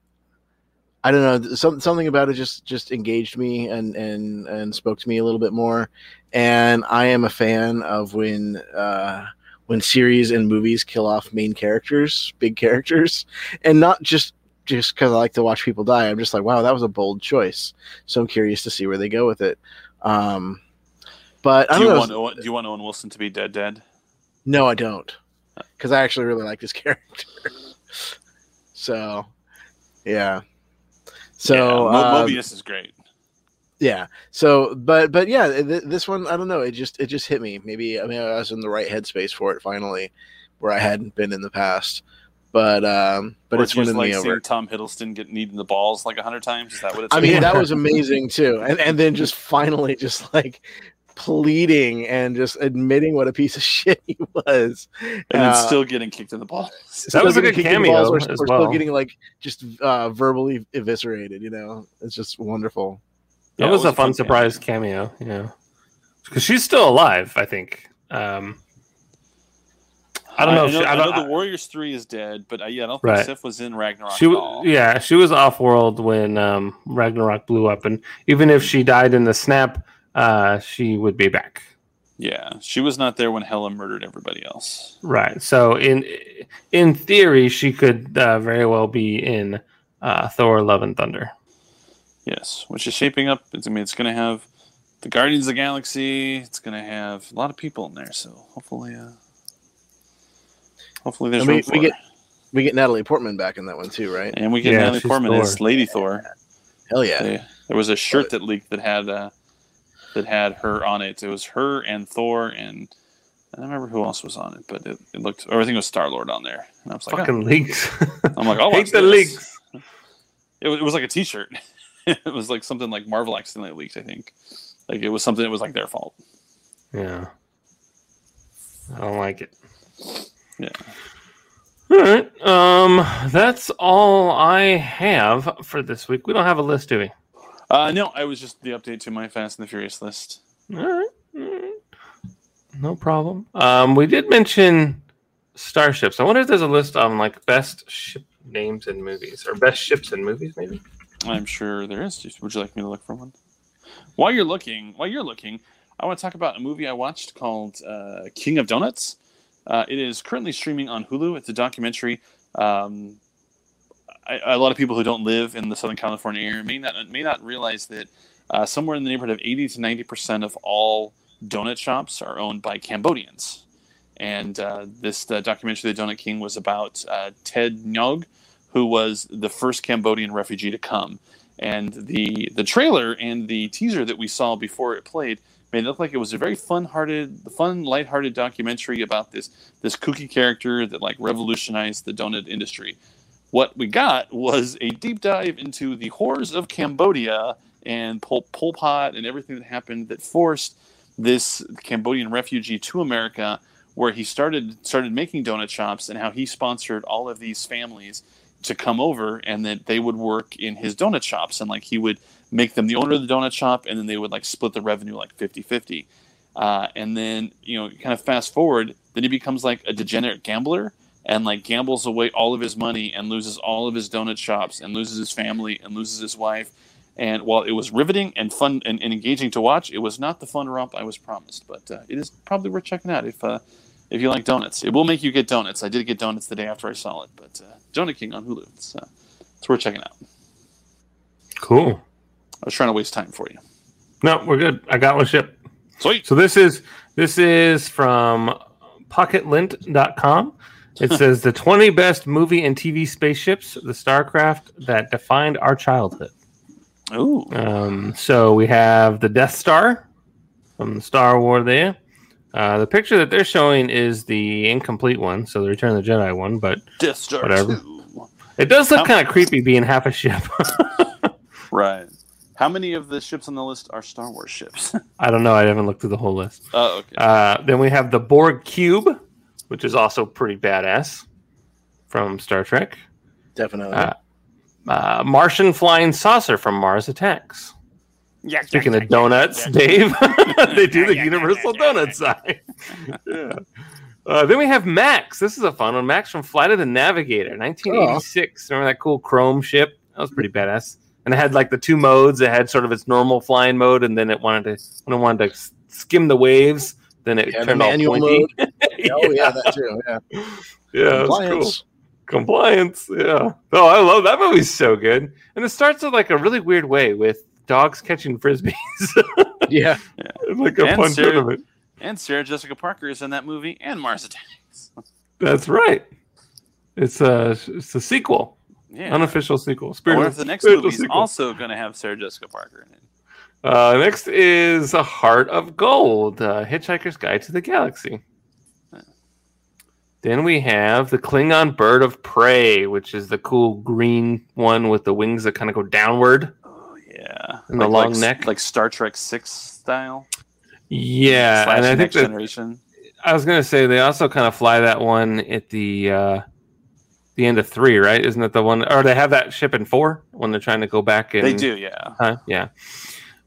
C: I don't know some, something about it just just engaged me and and and spoke to me a little bit more. And I am a fan of when uh, when series and movies kill off main characters, big characters, and not just just because I like to watch people die. I'm just like, wow, that was a bold choice. So I'm curious to see where they go with it. Um, but I
B: Do you
C: know.
B: want Owen- do you want Owen Wilson to be dead? Dead?
C: No, I don't, because I actually really like this character. so, yeah. So,
B: yeah, Mo-
C: um,
B: Mobius is great.
C: yeah. So, but but yeah, th- this one I don't know. It just it just hit me. Maybe I mean I was in the right headspace for it finally, where I hadn't been in the past. But um, but
B: Or
C: it's
B: do
C: winning
B: like
C: me
B: seeing
C: over.
B: Tom Hiddleston get kneed in the balls like a hundred times. Is that what it's?
C: I mean,
E: Yeah.
C: that was amazing too. And and then just finally just like pleading and just admitting what a piece of shit he was.
B: and then
C: Uh,
B: still getting kicked in the balls.
E: That was a good
C: getting kicked in the balls
E: cameo
C: or,
E: as
C: or
E: well.
C: still getting like just uh, verbally eviscerated. You know, it's just wonderful.
E: that
B: Yeah,
E: was, a fun surprise cameo. Yeah. Because she's still alive, I think. Um, I don't know
B: I,
E: if
B: know,
E: she- I
B: I know the Warriors three is dead, but uh, yeah, I don't think
E: Right.
B: Sif was in Ragnarok
E: she
B: at
E: was
B: all.
E: yeah she was off world when um, Ragnarok blew up, and even if she died in the snap, uh, she would be back.
B: Yeah, she was not there when Hela murdered everybody else.
E: Right. So in in theory, she could uh, very well be in uh, Thor: Love and Thunder.
B: Yes, which is shaping up. It's, I mean, it's going to have the Guardians of the Galaxy. It's going to have a lot of people in there. So hopefully, uh, hopefully there's
C: And we-
B: room for
C: we
B: her.
C: get- We get Natalie Portman back in that one too, right?
B: and we get
E: Yeah,
B: Natalie
E: she's
B: Portman as Lady Thor.
C: Hell yeah!
B: They- there was a shirt that leaked that had uh, that had her on it. It was her and Thor and I don't remember who else was on it, but it, it looked. Or I think it was Star Lord on there, and I was like, oh.
E: Fucking leaks.
B: I'm like, I'll
E: hate
B: watch
E: the
B: this.
E: leaks.
B: It was, it was like a T-shirt. it was like something like Marvel accidentally leaked. I think, like it was something that was like their fault.
E: Yeah. I don't like it.
B: Yeah.
E: All right. Um, that's all I have for this week. We don't have a list, do we?
B: Uh, no, I was just the update to my Fast and the Furious list.
E: All right. all right. No problem. Um, we did mention starships. I wonder if there's a list on like best ship names in movies or best ships in movies, maybe.
B: I'm sure there is. Would you like me to look for one? While you're looking, while you're looking, I want to talk about a movie I watched called uh, King of Donuts. Uh, it is currently streaming on Hulu. It's a documentary. Um, I, a lot of people who don't live in the Southern California area may not may not realize that uh, somewhere in the neighborhood of 80 to 90 percent of all donut shops are owned by Cambodians. And uh, this uh, documentary, The Donut King, was about uh, Ted Ngoy, who was the first Cambodian refugee to come. And the the trailer and the teaser that we saw before it played made it look like it was a very fun-hearted, fun, light-hearted documentary about this this kooky character that like revolutionized the donut industry. What we got was a deep dive into the horrors of Cambodia and Pol, Pol Pot and everything that happened that forced this Cambodian refugee to America, where he started started making donut shops and how he sponsored all of these families to come over and that they would work in his donut shops and like he would make them the owner of the donut shop and then they would like split the revenue like 50-50 uh, and then you know kind of fast forward then he becomes like a degenerate gambler and like gambles away all of his money and loses all of his donut shops and loses his family and loses his wife. And while it was riveting and fun and, and engaging to watch it was not the fun romp i was promised. But uh, it is probably worth checking out if uh, if you like donuts. It will make you get donuts. I did get donuts the day after i saw it but uh, donut king on hulu. It's, uh, it's worth checking out.
E: Cool.
B: I was trying to waste time for you
E: No, we're good. I got one ship.
B: sweet
E: So this is this is from pocketlint.com. It says the 20 best movie and TV spaceships, the Starcraft that defined our childhood.
B: Ooh.
E: Um, so we have the Death Star from the Star War there. Uh, the picture that they're showing is the incomplete one, so the Return of the Jedi one, but
B: Death Star
E: whatever.
B: 2.
E: it does look kind of creepy being half a ship.
B: Right. How many of the ships on the list are Star Wars ships?
E: I don't know. I haven't looked through the whole list.
B: oh, okay.
E: Uh, then we have the Borg Cube, which is also pretty badass from Star Trek.
C: Definitely.
E: Uh, uh, Martian flying saucer from Mars Attacks.
A: Yeah,
E: Speaking of donuts, Dave, they do the universal donut sign. yeah. Uh, then we have Max. This is a fun one. Max from Flight of the Navigator, 1986. Remember that cool chrome ship? That was pretty badass. And it had like the two modes. It had sort of its normal flying mode, and then it wanted to when it wanted to skim the waves. Then it
C: Yeah, the
E: turned all
C: manual
E: pointy.
C: Oh yeah, that too. Yeah.
E: Yeah, it was cool.
C: Compliance.
E: Compliance, yeah. Oh, I love that movie's so good. And it starts in like a really weird way with dogs catching frisbees,
C: Yeah.
E: like a
B: And
E: fun
B: Sarah-
E: tournament.
B: and Sarah Jessica Parker is in that movie and Mars Attacks.
E: That's right. It's a it's a sequel,
B: Yeah.
E: unofficial sequel. Spirit of-
B: if the next movie is also going to have Sarah Jessica Parker in it.
E: Uh, next is a Heart of Gold, uh, Hitchhiker's Guide to the Galaxy. Then we have the Klingon Bird of Prey, which is the cool green one with the wings that kind of go downward.
B: Oh yeah,
E: And the long
B: like,
E: neck.
B: like Star Trek Six style.
E: Yeah, and I think that
B: Generation.
E: I was gonna say they also kind of fly that one at the uh, the end of three, right? Isn't it the one? Or they have that ship in four when they're trying to go back in.
B: They do, yeah.
E: Huh? Yeah.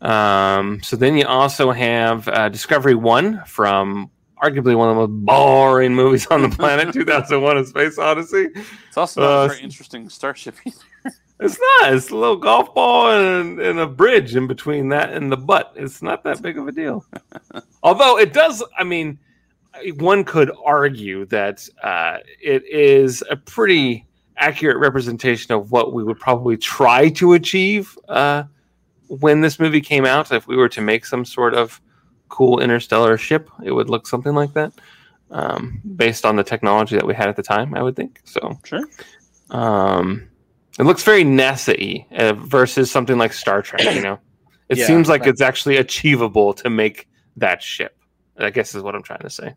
E: Um, so then you also have uh, Discovery One from arguably one of the most boring movies on the planet, 2001: A Space Odyssey.
B: It's also not
E: Uh,
B: a very interesting starship. either.
E: It's not. It's a little golf ball and, and a bridge in between that and the butt. It's not that big of a deal. Although it does, I mean, one could argue that uh, it is a pretty accurate representation of what we would probably try to achieve uh, when this movie came out. If we were to make some sort of cool interstellar ship, it would look something like that. Um, based on the technology that we had at the time, I would think so.
B: Sure.
E: Um, it looks very NASA-y uh, versus something like Star Trek. You know, it
C: Yeah,
E: seems like
C: but-
E: it's actually achievable to make that ship. I guess is what I'm trying to say.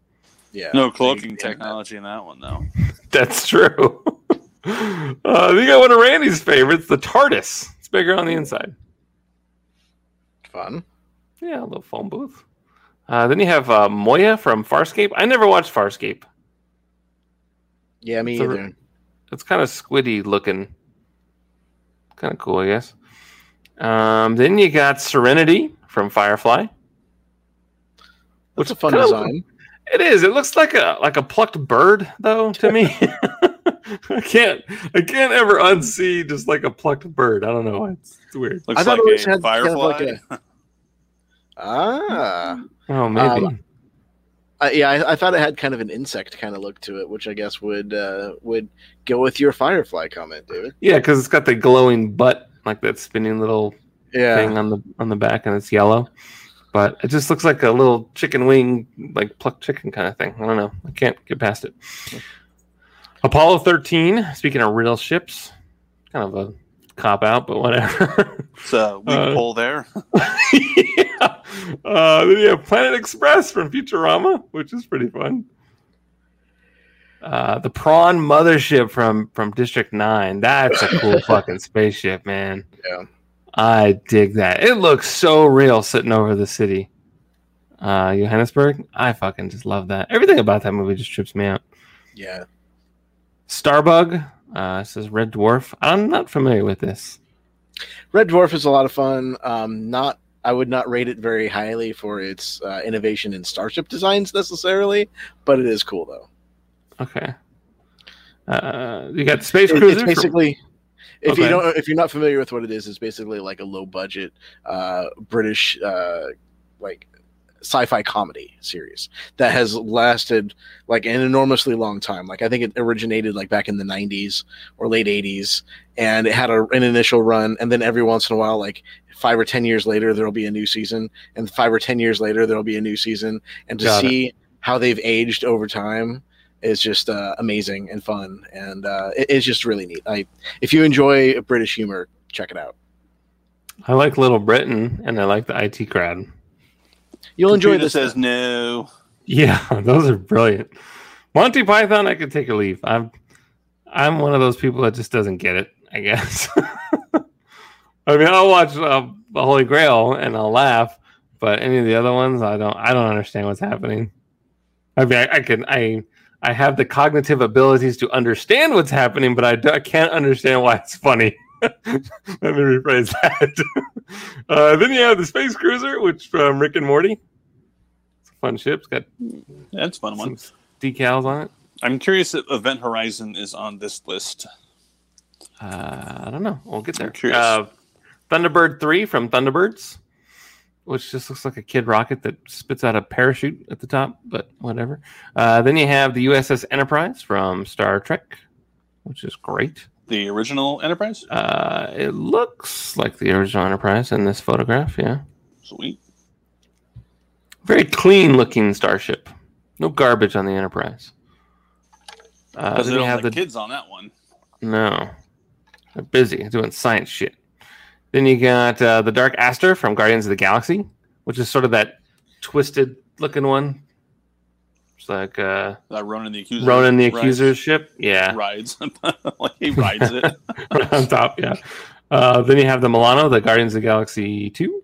C: Yeah.
B: No cloaking
C: Yeah.
B: technology in that one, though.
E: That's true. uh, you got one of Randy's favorites, the TARDIS. It's bigger on the inside.
C: Fun.
E: Yeah, a little phone booth. Uh, then you have uh, Moya from Farscape. I never watched Farscape.
C: Yeah, me
E: So-
C: either.
E: It's kind of squiddy looking. Kind of cool, I guess. Um, then you got Serenity from Firefly.
C: That's a fun
E: kinda-
C: design.
E: It is. It looks like a like a plucked bird, though. To me, I can't I can't ever unsee just like a plucked bird. I don't know. It's, it's weird.
B: Looks
C: I thought
B: like
C: it always
B: a
C: had kind of
B: firefly.
C: like Ah.
E: Oh, maybe.
C: Um, Uh, yeah, I, I thought it had kind of an insect kind of look to it, which I guess would uh, would go with your Firefly comment, David.
E: Yeah, because it's got the glowing butt, like that spinning little
C: Yeah,
E: thing on the on the back, and it's yellow. But it just looks like a little chicken wing, like plucked chicken kind of thing. I don't know. I can't get past it. Apollo 13. Speaking of real ships, kind of a cop out, but whatever.
B: It's a weak
E: Uh,
B: pull there.
E: yeah. Uh, then you have Planet Express from Futurama, which is pretty fun. Uh, the Prawn Mothership from from District Nine. That's a cool fucking spaceship, man.
C: Yeah.
E: I dig that. It looks so real sitting over the city. Uh, Johannesburg. I fucking just love that. Everything about that movie just trips me out.
C: yeah.
E: Starbug. Uh, it says Red Dwarf. I'm not familiar with this.
C: Red Dwarf is a lot of fun. Um, not, I would not rate it very highly for its uh, innovation in starship designs necessarily, but it is cool though.
E: Okay. Uh, you got Space
C: It-
E: Cruiser.
C: it's basically if you don't, if you're not familiar with what it is it's basically like a low budget uh british uh like sci-fi comedy series that has lasted like an enormously long time. Like i think it originated like back in the 90s or late 80s and it had a, an initial run and then every once in a while like five or ten years later there'll be a new season and five or ten years later there'll be a new season. And to
E: Got it.
C: see how they've aged over time is just uh, amazing and fun and uh, it- it's just really neat i if you enjoy British humor, check it out.
E: I like Little Britain and I like the IT crowd.
C: You'll enjoy this.
B: says no.
E: Yeah, those are brilliant. Monty Python, I could take a leave. I'm I'm one of those people that just doesn't get it. I guess. I mean, I'll watch uh, the Holy Grail and I'll laugh, but any of the other ones, I don't. I don't understand what's happening. I mean, I, I can. I I have the cognitive abilities to understand what's happening, but I, I can't understand why it's funny. Let me rephrase that. uh, then you have the Space Cruiser, which from Rick and Morty. It's a fun ship. It's got
B: That's fun one.
E: decals on it.
B: I'm curious if Event Horizon is on this list.
E: Uh, I don't know. We'll get there. Uh, Thunderbird 3 from Thunderbirds, which just looks like a kid rocket that spits out a parachute at the top, but whatever. Uh, then you have the USS Enterprise from Star Trek, which is great.
B: The original Enterprise?
E: Uh, it looks like the original Enterprise in this photograph, yeah.
B: Sweet.
E: Very clean looking starship. No garbage on the Enterprise. Uh, then
B: they
E: you
B: don't
E: have the
B: kids on that one.
E: No, they're busy doing science shit. Then you got uh, the Dark Aster from Guardians of the Galaxy, which is sort of that twisted looking one. It's like uh,
B: Uh, Ronan the Accuser.
E: Ronan the
B: rides-
E: Accuser's ship. Yeah,
B: Rides. like he rides it.
E: right on top. Yeah. Uh, then you have the Milano, the Guardians of the Galaxy 2,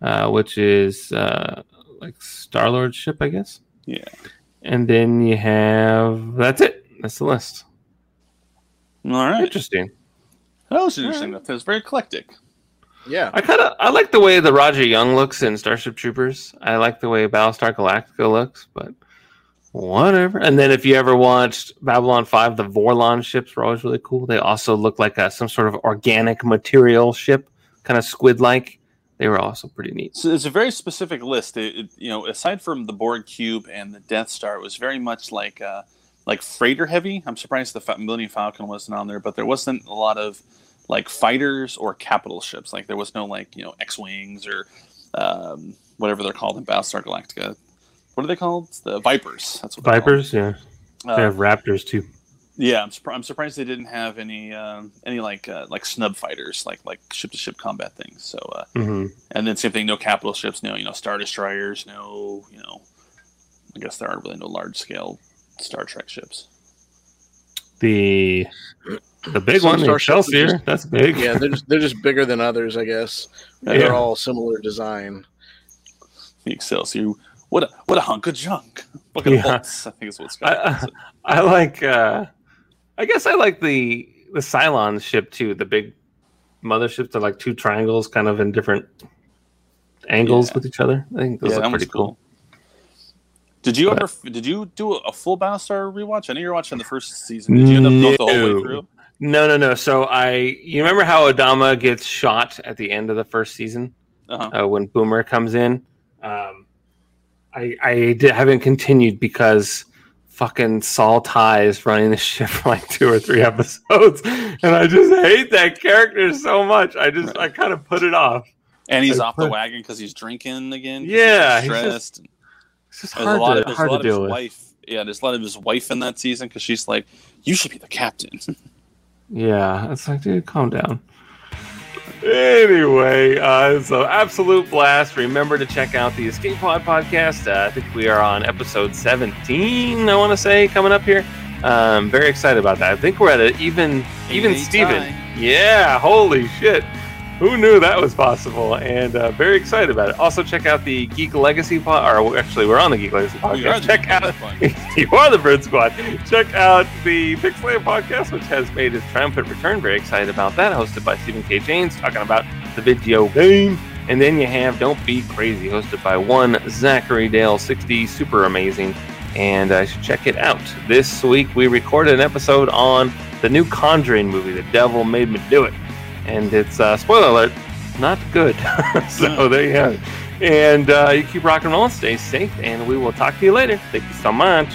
E: uh, which is uh, like Star Lord's ship, I guess.
B: Yeah.
E: And then you have that's it. That's the list.
B: All right.
E: Interesting.
B: That was interesting. That was very eclectic.
C: Yeah.
E: I kind of I like the way the Roger Young looks in Starship Troopers. I like the way Battlestar Galactica looks, but whatever. And then if you ever watched Babylon Five, the Vorlon ships were always really cool. They also look like a, some sort of organic material ship, kind of squid like. They were also pretty neat.
B: So it's a very specific list. It, it- you know, aside from the Borg cube and the Death Star, it was very much like uh, like freighter heavy. I'm surprised the Fa- Millennium Falcon wasn't on there, but there wasn't a lot of like fighters or capital ships. Like there was no like you know X wings or um, whatever they're called in Battlestar Galactica. What are they called? The Vipers. That's what they're
E: Vipers, yeah.
B: called.
E: They
B: Uh,
E: have Raptors too.
B: yeah, I'm, surpri- I'm surprised they didn't have any um any like uh, like snub fighters, like like ship to ship combat things. So uh,
E: hmm
B: and then same thing, no capital ships, no you know star destroyers, no you know, I guess there aren't really no large scale Star Trek ships.
E: The the big
C: Some
E: one, the
C: starships are
E: Excelsior,
C: just-
E: that's big.
C: Yeah, they're just, they're just bigger than others, I guess.
E: Yeah.
C: They're all similar design.
B: The Excelsior, what a what a hunk of junk. Fucking
E: Yeah.
B: bolts, I think is what's
E: I,
B: got.
E: I, I like. uh I guess I like the the Cylon ship too. The big motherships are like two triangles, kind of in different angles
B: Yeah.
E: with each other. I think those
B: yeah,
E: look pretty cool.
B: cool. Did you
E: But-
B: ever? Did you do a full Battlestar rewatch? I know you're watching the first season. Did you end up going the whole way through?
E: No, no, no. So I, you remember how Adama gets shot at the end of the first season
B: Uh-huh.
E: uh, when Boomer comes in? Um, I I did, haven't continued because fucking Saul Tigh is running the ship for like two or three episodes, and I just hate that character so much. I just I kind of put it off.
B: And he's
E: I
B: off the wagon because he's drinking again.
E: Yeah,
B: he's
E: he's
B: stressed.
E: It's just
B: there's
E: hard
B: a lot
E: to,
B: of
E: hard
B: a lot
E: to
B: of his
E: deal with.
B: wife. Yeah, there's a lot of his wife in that season because she's like, "You should be the captain."
E: Yeah, it's like, dude, calm down. Anyway, uh, so absolute blast. Remember to check out the Escape Pod podcast. Uh, I think we are on episode 17, I want to say, coming up here. Um, very excited about that. I think we're at an even, even Steven. Yeah, holy shit. Who knew that was possible? And uh, very excited about it. Also, check out the Geek Legacy pod. Or actually, we're on the Geek Legacy
B: are
E: podcast. Check out you are the Bird Squad. Check out the Pixelated podcast, which has made its triumphant return. Very excited about that. Hosted by Stephen K. James, talking about the video game. And then you have Don't Be Crazy, hosted by one Zachary Dale, 60, super amazing. And I should check it out. This week we recorded an episode on the new Conjuring movie, The Devil Made Me Do It. And it's, uh, spoiler alert, not good. so there you have it. And uh, you keep rocking and rolling, stay safe, and we will talk to you later. Thank you so much.